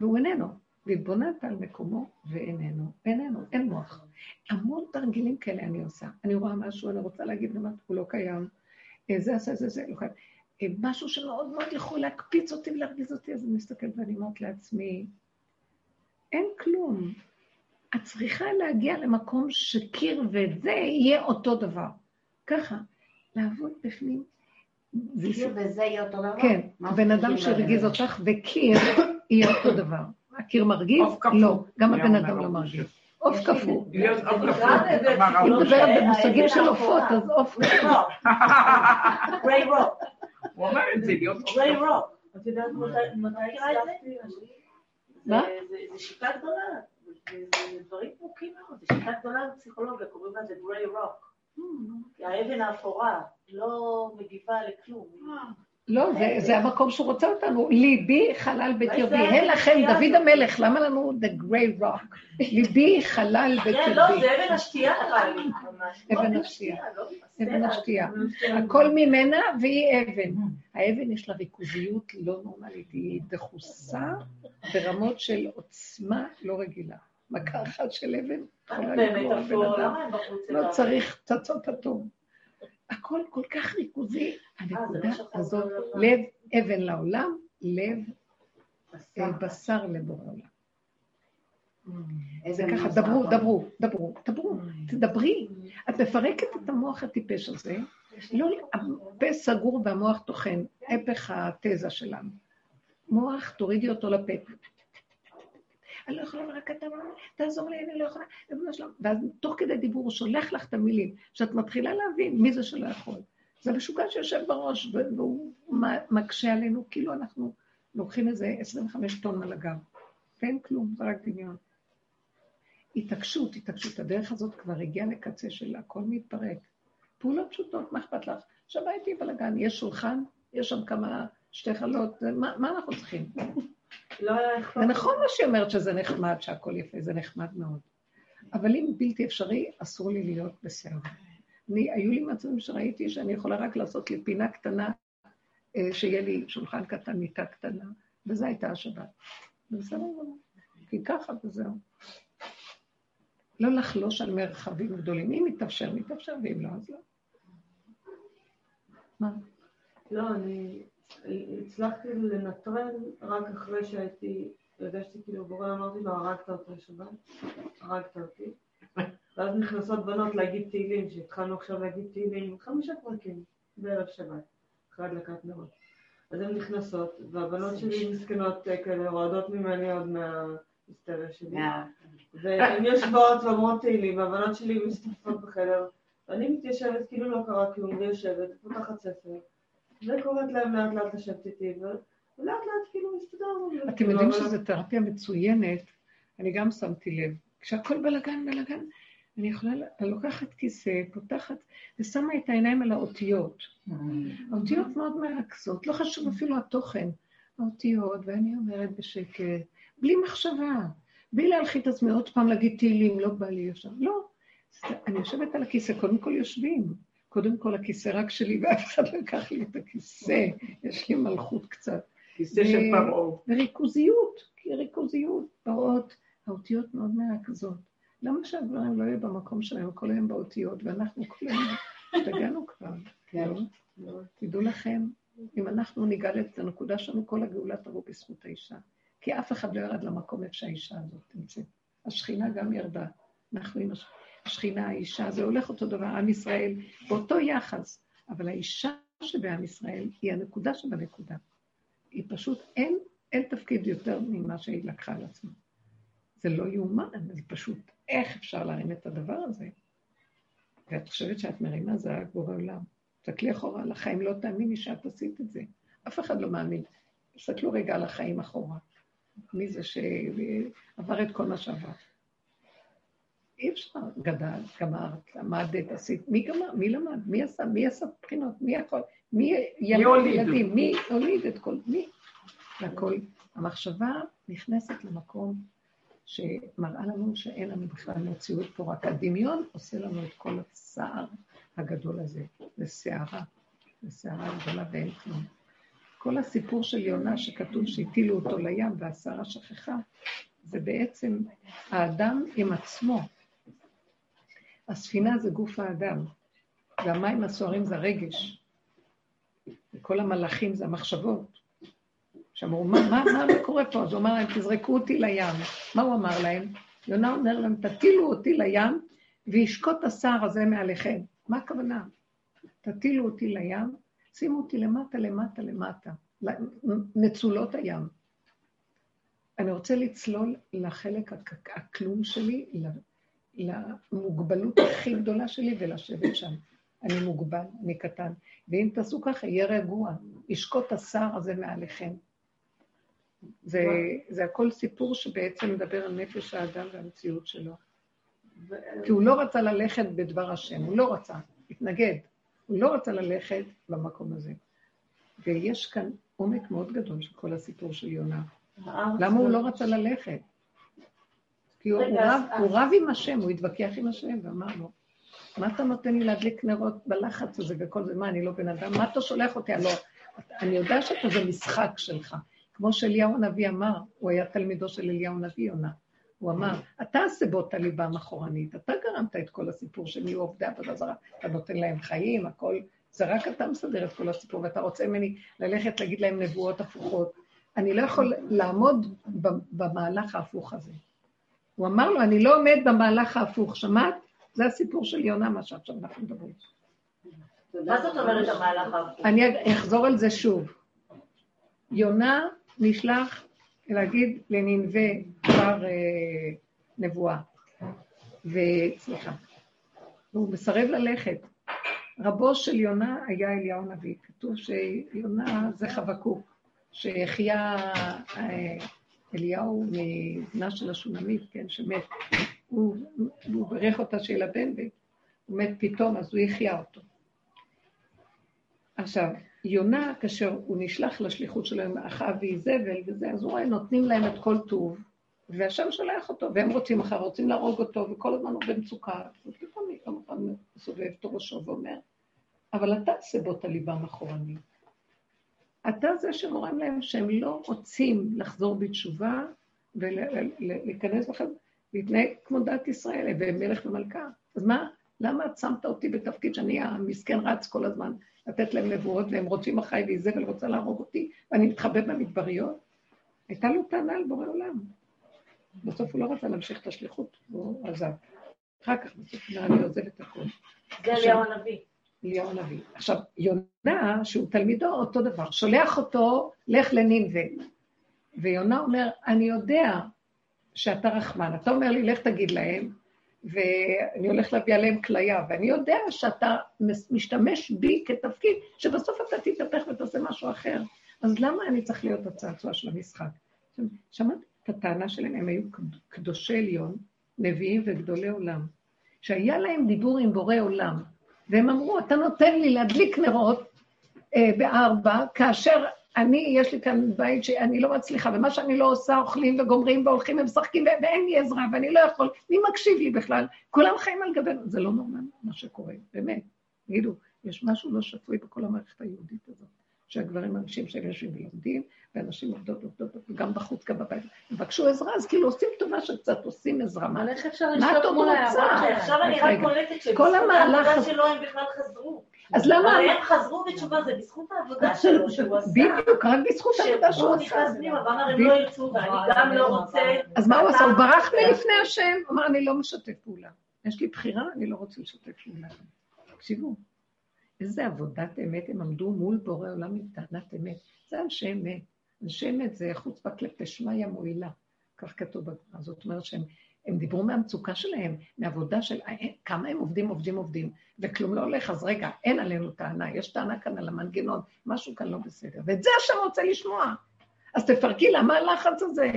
והוא איננו. והתבוננת על מקומו, ואיננו. איננו, אין מוח. המון תרגילים כאלה אני עושה. אני רואה משהו, אני רוצה להגיד, אומרת, הוא לא קיים. אה, זה עשה, זה, זה, לא קיים. אה, משהו שמאוד מאוד יכול להקפיץ אותי ולהרגיז אותי, אז אני מסתכלת ואני אומרת לעצמי, אין כלום. את צריכה להגיע למקום שקיר וזה יהיה אותו דבר. ככה, לעבוד בפנים. קיר וזה יהיה אותו דבר? כן, בן אדם שהרגיז? אותך וקיר יהיה אותו דבר. הקיר מרגיז? קפוא. לא, גם הבן אדם לא מרגיז. עוף קפוא. נווה אמר היא. מדברת במושגים של עופות. אז עוף gray rock. [LAUGHS] הוא אומר את זה, להיות עוף gray כפול. רוק. את יודעת מתי מתי הצלחתי? מה? זה- שיטה גדולה, זה דברים עמוקים מאוד, זה שיטה גדולה בפסיכולוגיה, קוראים לזה gray rock. האבן האפורה לא מגיבה לכלום. לא, זה- זה המקום שהוא רוצה אותנו. ליבי חלל בקרבי. זה הן לכם, דוד? המלך, למה לנו the grey rock? ליבי חלל כן, לא, בקרבי. זה אבן השתייה נראה לי. אבן לא, השתייה. לא, אבן. השתייה. הכל ממנה והיא אבן. האבן יש לה ריכוזיות לא נורמלית, היא דחוסה ברמות של עוצמה לא רגילה. מכה אחת של אבן יכולה לגמור בן אדם. לא צריך פצצות אטום. הכל כל כך ריכוזי. אה, הנקודה הזאת. לב אבן לעולם, לב אה, בשר. בשר לבורא עולם. זה ככה, מוזר. דברו, דברו, דברו, דברו, תדברי. את מפרקת את המוח הטיפש הזה, לא, הפה סגור והמוח טוחן, הפך התזה שלנו. מוח, תורידי אותו לפה. אני לא יכולה, רק אתה תעזור לי, אני לא יכולה, שלום. ואז תוך כדי דיבור הוא שולח לך את המילים, שאת מתחילה להבין מי זה שלא יכול. זה משוגע שיושב בראש, והוא מקשה עלינו, כאילו אנחנו לוקחים איזה 25 טון על הגב. ואין כלום, זה רק דמיון. התעקשות, התעקשות, הדרך הזאת כבר הגיעה לקצה שלה, הכל מתפרק. פעולות פשוטות, מה אכפת לך? עכשיו הייתי בלאגן, יש שולחן, יש שם כמה, שתי חלות, מה, מה אנחנו צריכים? לא היה אכפת. זה נכון מה שהיא אומרת שזה נחמד, שהכל יפה, זה נחמד מאוד. אבל אם בלתי אפשרי, אסור לי להיות בסדר. אני, היו לי מצבים שראיתי שאני יכולה רק לעשות לי פינה קטנה, אה, שיהיה לי שולחן קטן, מיטה קטנה, וזו הייתה השבת. בסדר גמור. כי ככה וזהו. לא לחלוש על מרחבים גדולים. אם מתאפשר, מתאפשר, ואם לא, אז לא. מה? לא, אני הצלחתי לנטרל רק אחרי שהייתי, הרגשתי כאילו בורא, אמרתי לו, הרגת אותי שבת, הרגת אותי. ואז נכנסות בנות להגיד תהילים, שהתחלנו עכשיו להגיד תהילים, חמישה פרקים בערב שבת, אחרי הדלקת נרות. אז הן נכנסות, והבנות שלי מסכנות אה, כאלה, רועדות ממני עוד מההיסטריה שלי. מה- והן יושבות ואומרות תהילים, והבנות שלי משתתפות בחדר, ואני מתיישבת כאילו לא קרה כלום, ויושבת, פותחת ספר, וקוראת להם לאט לאט לשבת איתי, ולאט לאט כאילו מסתדרנו. אתם יודעים שזו תרפיה מצוינת, אני גם שמתי לב. כשהכול בלאגן, בלאגן, אני יכולה, אני לוקחת כיסא, פותחת, ושמה את העיניים על האותיות. האותיות מאוד מרכזות, לא חשוב אפילו התוכן. האותיות, ואני אומרת בשקט, בלי מחשבה, בלי להלחיץ את עצמי עוד פעם להגיד תהילים, לא בא לי עכשיו. לא. אני יושבת על הכיסא, קודם כל יושבים. קודם כל הכיסא רק שלי, ואף אחד לא לקח לי את הכיסא, יש לי מלכות קצת. כיסא של פרעה. וריכוזיות, כי ריכוזיות, באות, האותיות מאוד מרכזות. למה שהדברים לא יהיו במקום שלהם כל היום באותיות, ואנחנו כל היום השתגענו כבר, כן. לא? תדעו לכם, אם אנחנו ניגע את הנקודה שלנו, כל הגאולה תבוא בזכות האישה. כי אף אחד לא ירד למקום איפה שהאישה הזאת נמצאת. השכינה גם ירדה. אנחנו עם הש- השכינה, האישה, זה הולך אותו דבר, עם ישראל, באותו יחס. אבל האישה שבעם ישראל היא הנקודה שבנקודה. היא פשוט, אין, אין תפקיד יותר ממה שהיא לקחה על עצמה. זה לא יאומן, זה פשוט, איך אפשר להרים את הדבר הזה? ואת חושבת שאת מרימה, זה רק בורא עולם. תסתכלי אחורה על החיים, לא תאמיני שאת עשית את זה. אף אחד לא מאמין. תסתכלו רגע על החיים אחורה. מי זה שעבר את כל מה שעבר? אי אפשר, גדל, גמרת, למדת, עשית, מי גמר, מי למד, מי עשה, מי עשה בחינות, מי יכול, מי ילד? ילדים, מי הוליד את כל, מי? והכל. המחשבה נכנסת למקום שמראה לנו שאין לנו בכלל מציאות פה, רק הדמיון עושה לנו את כל הצער הגדול הזה. זה סערה, זה סערה גדולה ואין כלום. כל הסיפור של יונה שכתוב שהטילו אותו לים והסערה שכחה, זה בעצם האדם עם עצמו. הספינה זה גוף האדם, והמים הסוערים זה הרגש. וכל המלאכים זה המחשבות. שאמרו, מה, מה, מה, קורה פה? אז הוא אמר להם, תזרקו אותי לים. מה הוא אמר להם? יונה אומר להם, תטילו אותי לים וישקוט הסער הזה מעליכם. מה הכוונה? תטילו אותי לים, שימו אותי למטה, למטה, למטה. מצולות הים. אני רוצה לצלול לחלק הכ- הכלום שלי, למוגבלות הכי גדולה שלי ולשבת שם. אני מוגבל, אני קטן. ואם תעשו ככה, יהיה רגוע, ישקוט הסער הזה מעליכם. זה, זה הכל סיפור שבעצם מדבר על נפש האדם והמציאות שלו. כי הוא לא רצה ללכת בדבר השם, הוא לא רצה, התנגד. הוא לא רצה ללכת במקום הזה. ויש כאן עומק מאוד גדול של כל הסיפור של יונה. למה הוא לא רצה ללכת? כי הוא, הוא, רב, הוא רב עם השם, הוא התווכח עם השם ואמר לו, מה אתה נותן לי להדליק נרות בלחץ הזה וכל זה? מה, אני לא בן אדם? מה אתה שולח אותי? הלא, אני יודע שאתה זה משחק שלך. כמו שאליהו הנביא אמר, הוא היה תלמידו של אליהו הנביא, יונה. הוא אמר, אתה הסיבות הליבם אחורנית, אתה גרמת את כל הסיפור שהם יהיו עובדי עבודה זרה, אתה נותן להם חיים, הכל, זה רק אתה מסדר את כל הסיפור, ואתה רוצה ממני ללכת להגיד להם נבואות הפוכות. אני לא יכול לעמוד במהלך ההפוך הזה. הוא אמר לו, אני לא עומד במהלך ההפוך, שמעת? זה הסיפור של יונה, מה שעכשיו אנחנו מדברים. מה זאת אומרת המהלך ההפוך? אני אחזור על זה שוב. יונה נשלח להגיד לננבה דבר אה, נבואה, וסליחה, והוא מסרב ללכת. רבו של יונה היה אליהו הנביא. כתוב שיונה זה חבקוק, שהחיה אה, אליהו מבנה של השונמית, כן, שמת. הוא, הוא בירך אותה שיהיה לה בן, והוא מת פתאום, אז הוא החיה אותו. עכשיו, יונה, כאשר הוא נשלח לשליחות שלו עם אחאב ואיזבל וזה, אז הוא רואה, נותנים להם את כל טוב, והשם שולח אותו, והם רוצים אחר, רוצים להרוג אותו, וכל הזמן הוא במצוקה. ופתאום יום אחד מסובב את ראשו ואומר, אבל אתה סיבות הליבם אחורנית. אתה זה שגורם להם שהם לא רוצים לחזור בתשובה ולהיכנס בכלל, להתנהג כמו דת ישראל, ומלך ומלכה. אז מה, למה את שמת אותי בתפקיד שאני המסכן רץ כל הזמן לתת להם נבואות, והם רודפים אחריי ואיזבל רוצה להרוג אותי, ואני מתחבא במדבריות? הייתה לו טענה על בורא עולם. בסוף הוא לא רצה להמשיך את השליחות, הוא עזב. אחר כך בסוף הוא אומר, אני עוזב את הכול. זה אליהו הנביא. אליהו הנביא. עכשיו, יונה, שהוא תלמידו, אותו דבר, שולח אותו, לך לנינווה. ויונה אומר, אני יודע שאתה רחמן. אתה אומר לי, לך תגיד להם, ואני הולך להביא עליהם כליה, ואני יודע שאתה משתמש בי כתפקיד, שבסוף אתה תתהפך ותעשה משהו אחר. אז למה אני צריך להיות הצעצוע של המשחק? שמעת את הטענה שלהם, הם היו קדושי עליון, נביאים וגדולי עולם, שהיה להם דיבור עם בורא עולם, והם אמרו, אתה נותן לי להדליק נרות אה, בארבע, כאשר אני, יש לי כאן בית שאני לא מצליחה, ומה שאני לא עושה, אוכלים וגומרים והולכים ומשחקים, ואין לי עזרה, ואני לא יכול, מי מקשיב לי בכלל? כולם חיים על גבינו, זה לא נורמלי מה שקורה, באמת. תגידו, יש משהו לא שפוי בכל המערכת היהודית הזאת, שהגברים מרגישים שהם יושבים ולומדים, ואנשים עובדות עובדות, וגם בחוץ, גם בבית, יבקשו עזרה, אז כאילו עושים טובה שקצת עושים עזרה. אבל איך אפשר מה עוד מול רוצה? ההערות שעכשיו אני רק. קולטת כל שבזכות העבודה שלו הם בכלל חזרו. אז למה... הרי הם חזרו בתשובה, זה בזכות העבודה שלו שהוא עשה. בדיוק, רק בזכות העבודה שהוא שהוא עשה. נכנס פנימה ואמר, הם לא ירצו, ואני גם לא רוצה. אז מה הוא עשה? הוא ברח מלפני השם, אמר, אני לא משתף פעולה. יש לי בחירה, אני לא רוצה לשתף פעולה. תקשיבו, איזה עבודת אמת הם עמדו מול בורא עולם עם טענת אמת. זה אנשי אמת. אנשי אמת זה חוצפה כלפי שמיא מועילה. כך כתוב בגמרא. זאת אומרת שהם הם דיברו מהמצוקה שלהם, מעבודה של אה, כמה הם עובדים, עובדים, עובדים, וכלום לא הולך, אז רגע, אין עלינו טענה, יש טענה כאן על המנגנון, משהו כאן לא בסדר. ואת זה השם רוצה לשמוע. אז תפרקי, למה הלחץ הזה?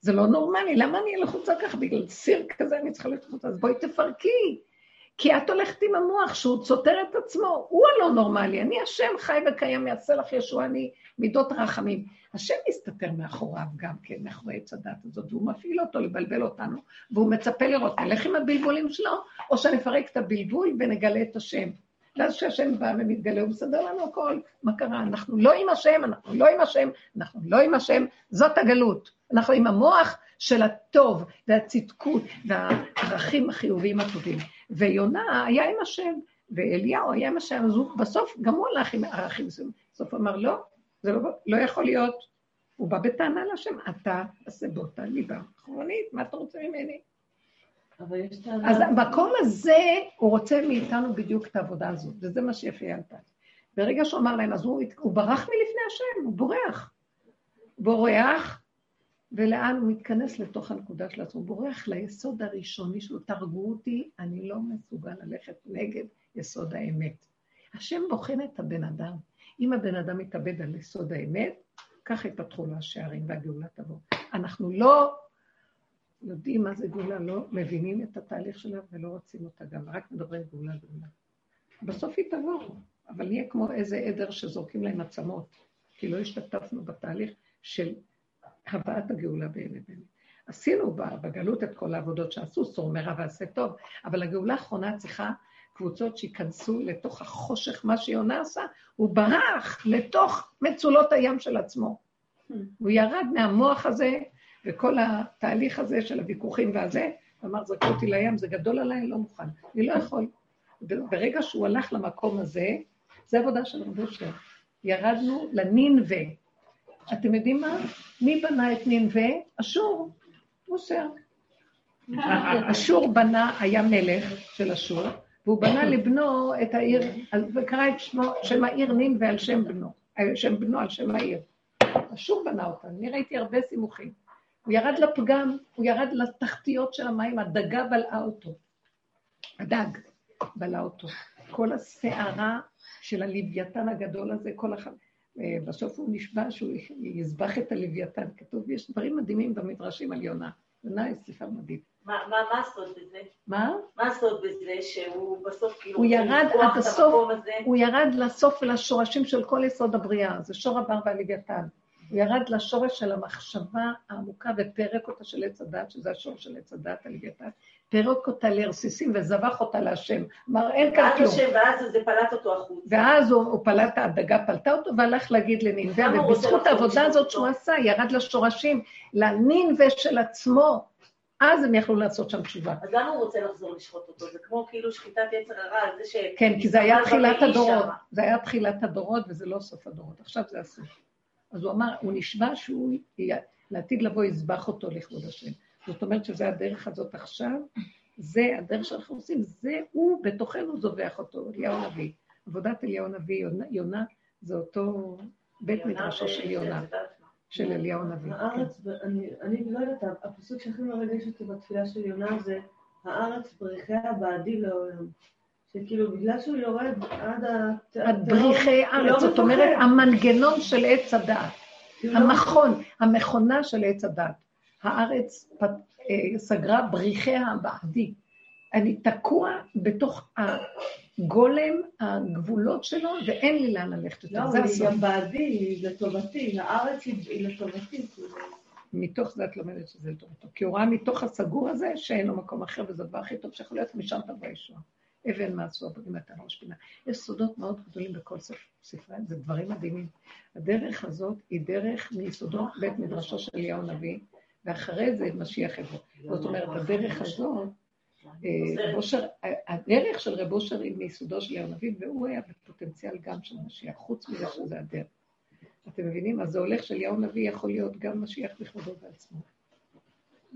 זה לא נורמלי, למה אני לחוצה ככה? בגלל סיר כזה אני צריכה להיות אז בואי תפרקי. כי את הולכת עם המוח שהוא סותר את עצמו, הוא הלא נורמלי, אני השם חי וקיים, יעשה לך ישוע, אני מידות רחמים. השם מסתתר מאחוריו גם כן, מאחורי עץ הדת הזאת, והוא מפעיל אותו לבלבל אותנו, והוא מצפה לראות, נלך עם הבלבולים שלו, או שנפרק את הבלבול ונגלה את השם. ואז כשהשם בא ומתגלה, הוא מסדר לנו הכל. מה קרה? אנחנו לא עם השם, אנחנו לא עם השם, אנחנו לא עם השם, זאת הגלות. אנחנו עם המוח של הטוב והצדקות והערכים החיוביים הטובים. ויונה היה עם השם, ואליהו היה עם השם, אז הוא בסוף, גם הוא הלך עם ערכים מסוימים. בסוף הוא אמר, לא, זה לא, לא יכול להיות. הוא בא בטענה להשם, אתה הסבותה ליבה אחרונית, מה אתה רוצה ממני? אז במקום הזה, הוא רוצה מאיתנו בדיוק את העבודה הזאת, וזה מה שיפה ילדה. ברגע שהוא אמר להם, אז הוא, הוא ברח מלפני השם, הוא בורח. בורח, ולאן הוא מתכנס לתוך הנקודה של עצמו? בורח ליסוד הראשוני שלו, תרגו אותי, אני לא מסוגל ללכת נגד יסוד האמת. השם בוחן את הבן אדם. אם הבן אדם מתאבד על יסוד האמת, ככה יפתחו לו השערים והגאולה תבוא. אנחנו לא יודעים מה זה גאולה, לא מבינים את התהליך שלה ולא רוצים אותה גם, רק מדברים גאולה גאולה. בסוף היא תבוא, אבל נהיה כמו איזה עדר שזורקים להם עצמות, כי לא השתתפנו בתהליך של הבאת הגאולה באמת. עשינו בגלות את כל העבודות שעשו, סור מרע ועשה טוב, אבל הגאולה האחרונה צריכה קבוצות שייכנסו לתוך החושך, מה שיונה עשה, הוא ברח לתוך מצולות הים של עצמו. הוא ירד מהמוח הזה, וכל התהליך הזה של הוויכוחים והזה, אמר, זרקו אותי לים, זה גדול עליי, לא מוכן. אני לא יכול. ברגע שהוא הלך למקום הזה, זה עבודה של רב אושר. ירדנו לנינווה. אתם יודעים מה? מי בנה את נינווה? אשור. מוסר. אשור בנה, היה מלך של אשור, והוא בנה לבנו את העיר, וקרא את שמו, שם העיר נינווה על שם בנו, שם בנו על שם העיר. אשור בנה אותה, אני ראיתי הרבה סימוכים. הוא ירד לפגם, הוא ירד לתחתיות של המים, הדגה בלעה אותו. הדג בלע אותו. כל הסערה של הלוויתן הגדול הזה, כל אחד... בסוף הוא נשבע שהוא יזבח את הלוויתן. כתוב, יש דברים מדהימים במדרשים על יונה. יונה היא ספר מדהים. מה הסוד בזה? מה? מה הסוד בזה שהוא בסוף כאילו... הוא ירד עד הסוף? הוא ירד לסוף ולשורשים של כל יסוד הבריאה, זה שור הבר והלוויתן. הוא ירד לשורש של המחשבה העמוקה ופרק אותה של עץ הדת, שזה השור של עץ הדת, הלוויתן, פרק אותה לרסיסים וזבח אותה להשם. אמר, אין כאן כלום. השם, ואז זה פלט אותו החוצה. ואז הוא, הוא פלט, הדגה פלטה אותו והלך להגיד לנינווה, ובזכות העבודה הזאת? שהוא עשה, ירד לשורשים, לנינווה של עצמו, אז הם יכלו לעשות שם תשובה. אז למה הוא רוצה לחזור לשחוט אותו? זה כמו כאילו שחיטת יצר הרע, זה ש... כן, כי זה היה תחילת הדורות. זה היה תחילת הדורות וזה לא סוף הדורות, עכשיו זה הסוף. אז הוא אמר, הוא נשבע שהוא, לעתיד לבוא יזבח אותו לכבוד השם. זאת אומרת שזה הדרך הזאת עכשיו, זה הדרך שאנחנו עושים, זה הוא בתוכנו זובח אותו, אליהו הנביא. עבודת אליהו הנביא, יונה, יונה זה אותו בית מדרשו של יונה, זה- של אליהו הנביא. כן. הארץ, אני, אני לא יודעת, הפסוק שהכי מרגש אותי בתפילה של יונה זה הארץ בריחיה בעדי לעולם. שכאילו בגלל שהוא יורד עד הת- עד בריחי לא ארץ, זאת אומרת. המנגנון של עץ הדעת. הוא לא המכון, המכונה של עץ הדת. הארץ פת- אה, סגרה בריחיה בעדי. אני תקוע בתוך הגולם, הגבולות שלו, ואין לי לאן ללכת יותר. לא, זה הסוף. גם בעדי, היא לטובתי, הארץ היא לטובתי. כאילו. מתוך זה את לומדת שזה לטובתו. כי הוא ראה מתוך הסגור הזה שאין לו מקום אחר, וזה הדבר הכי טוב שיכול להיות, משם תבוא ישועה. אבן מעשו הבונים אתה ראש פינה. יש סודות מאוד גדולים בכל ספר, ספרי, זה דברים מדהימים. הדרך הזאת היא דרך מיסודות בית מדרשו של אליהו הנביא, ואחרי זה משיח יבוא. זאת אומרת, הדרך הזאת אה, הדרך של רב אושר היא מיסודו של יאיר נביא, והוא היה בפוטנציאל גם של משיח, חוץ מזה שזה הדרך. אתם מבינים? אז ההולך של אליהו נביא יכול להיות גם משיח בכבודו בעצמו.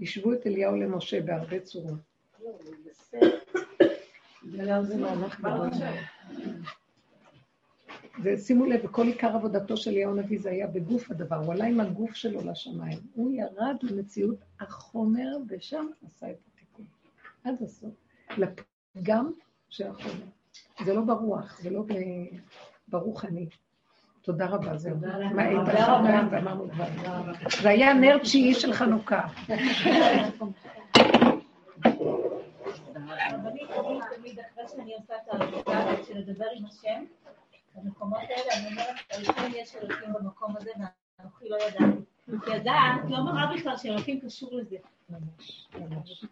השוו את אליהו למשה בהרבה צורות. זה מהלך גדול. ושימו לב, וכל עיקר עבודתו של אליהו הנביא זה היה בגוף הדבר, הוא עלה עם הגוף שלו לשמיים. הוא ירד למציאות החומר, ושם עשה את התיקון. עד הסוף. לפגם של החומר. זה לא ברוח, זה לא ברוחני. תודה רבה, זהו. ואמרנו דברים. זה היה נר תשיעי של חנוכה. תמיד תמיד אחרי שאני עושה את העבודה לדבר עם השם, במקומות האלה אני אומרת, אלוהים יש אלוקים במקום הזה ואנוכי לא ידעתי. כי הדעת לא מראה בכלל שאלוקים קשור לזה. ממש, ממש.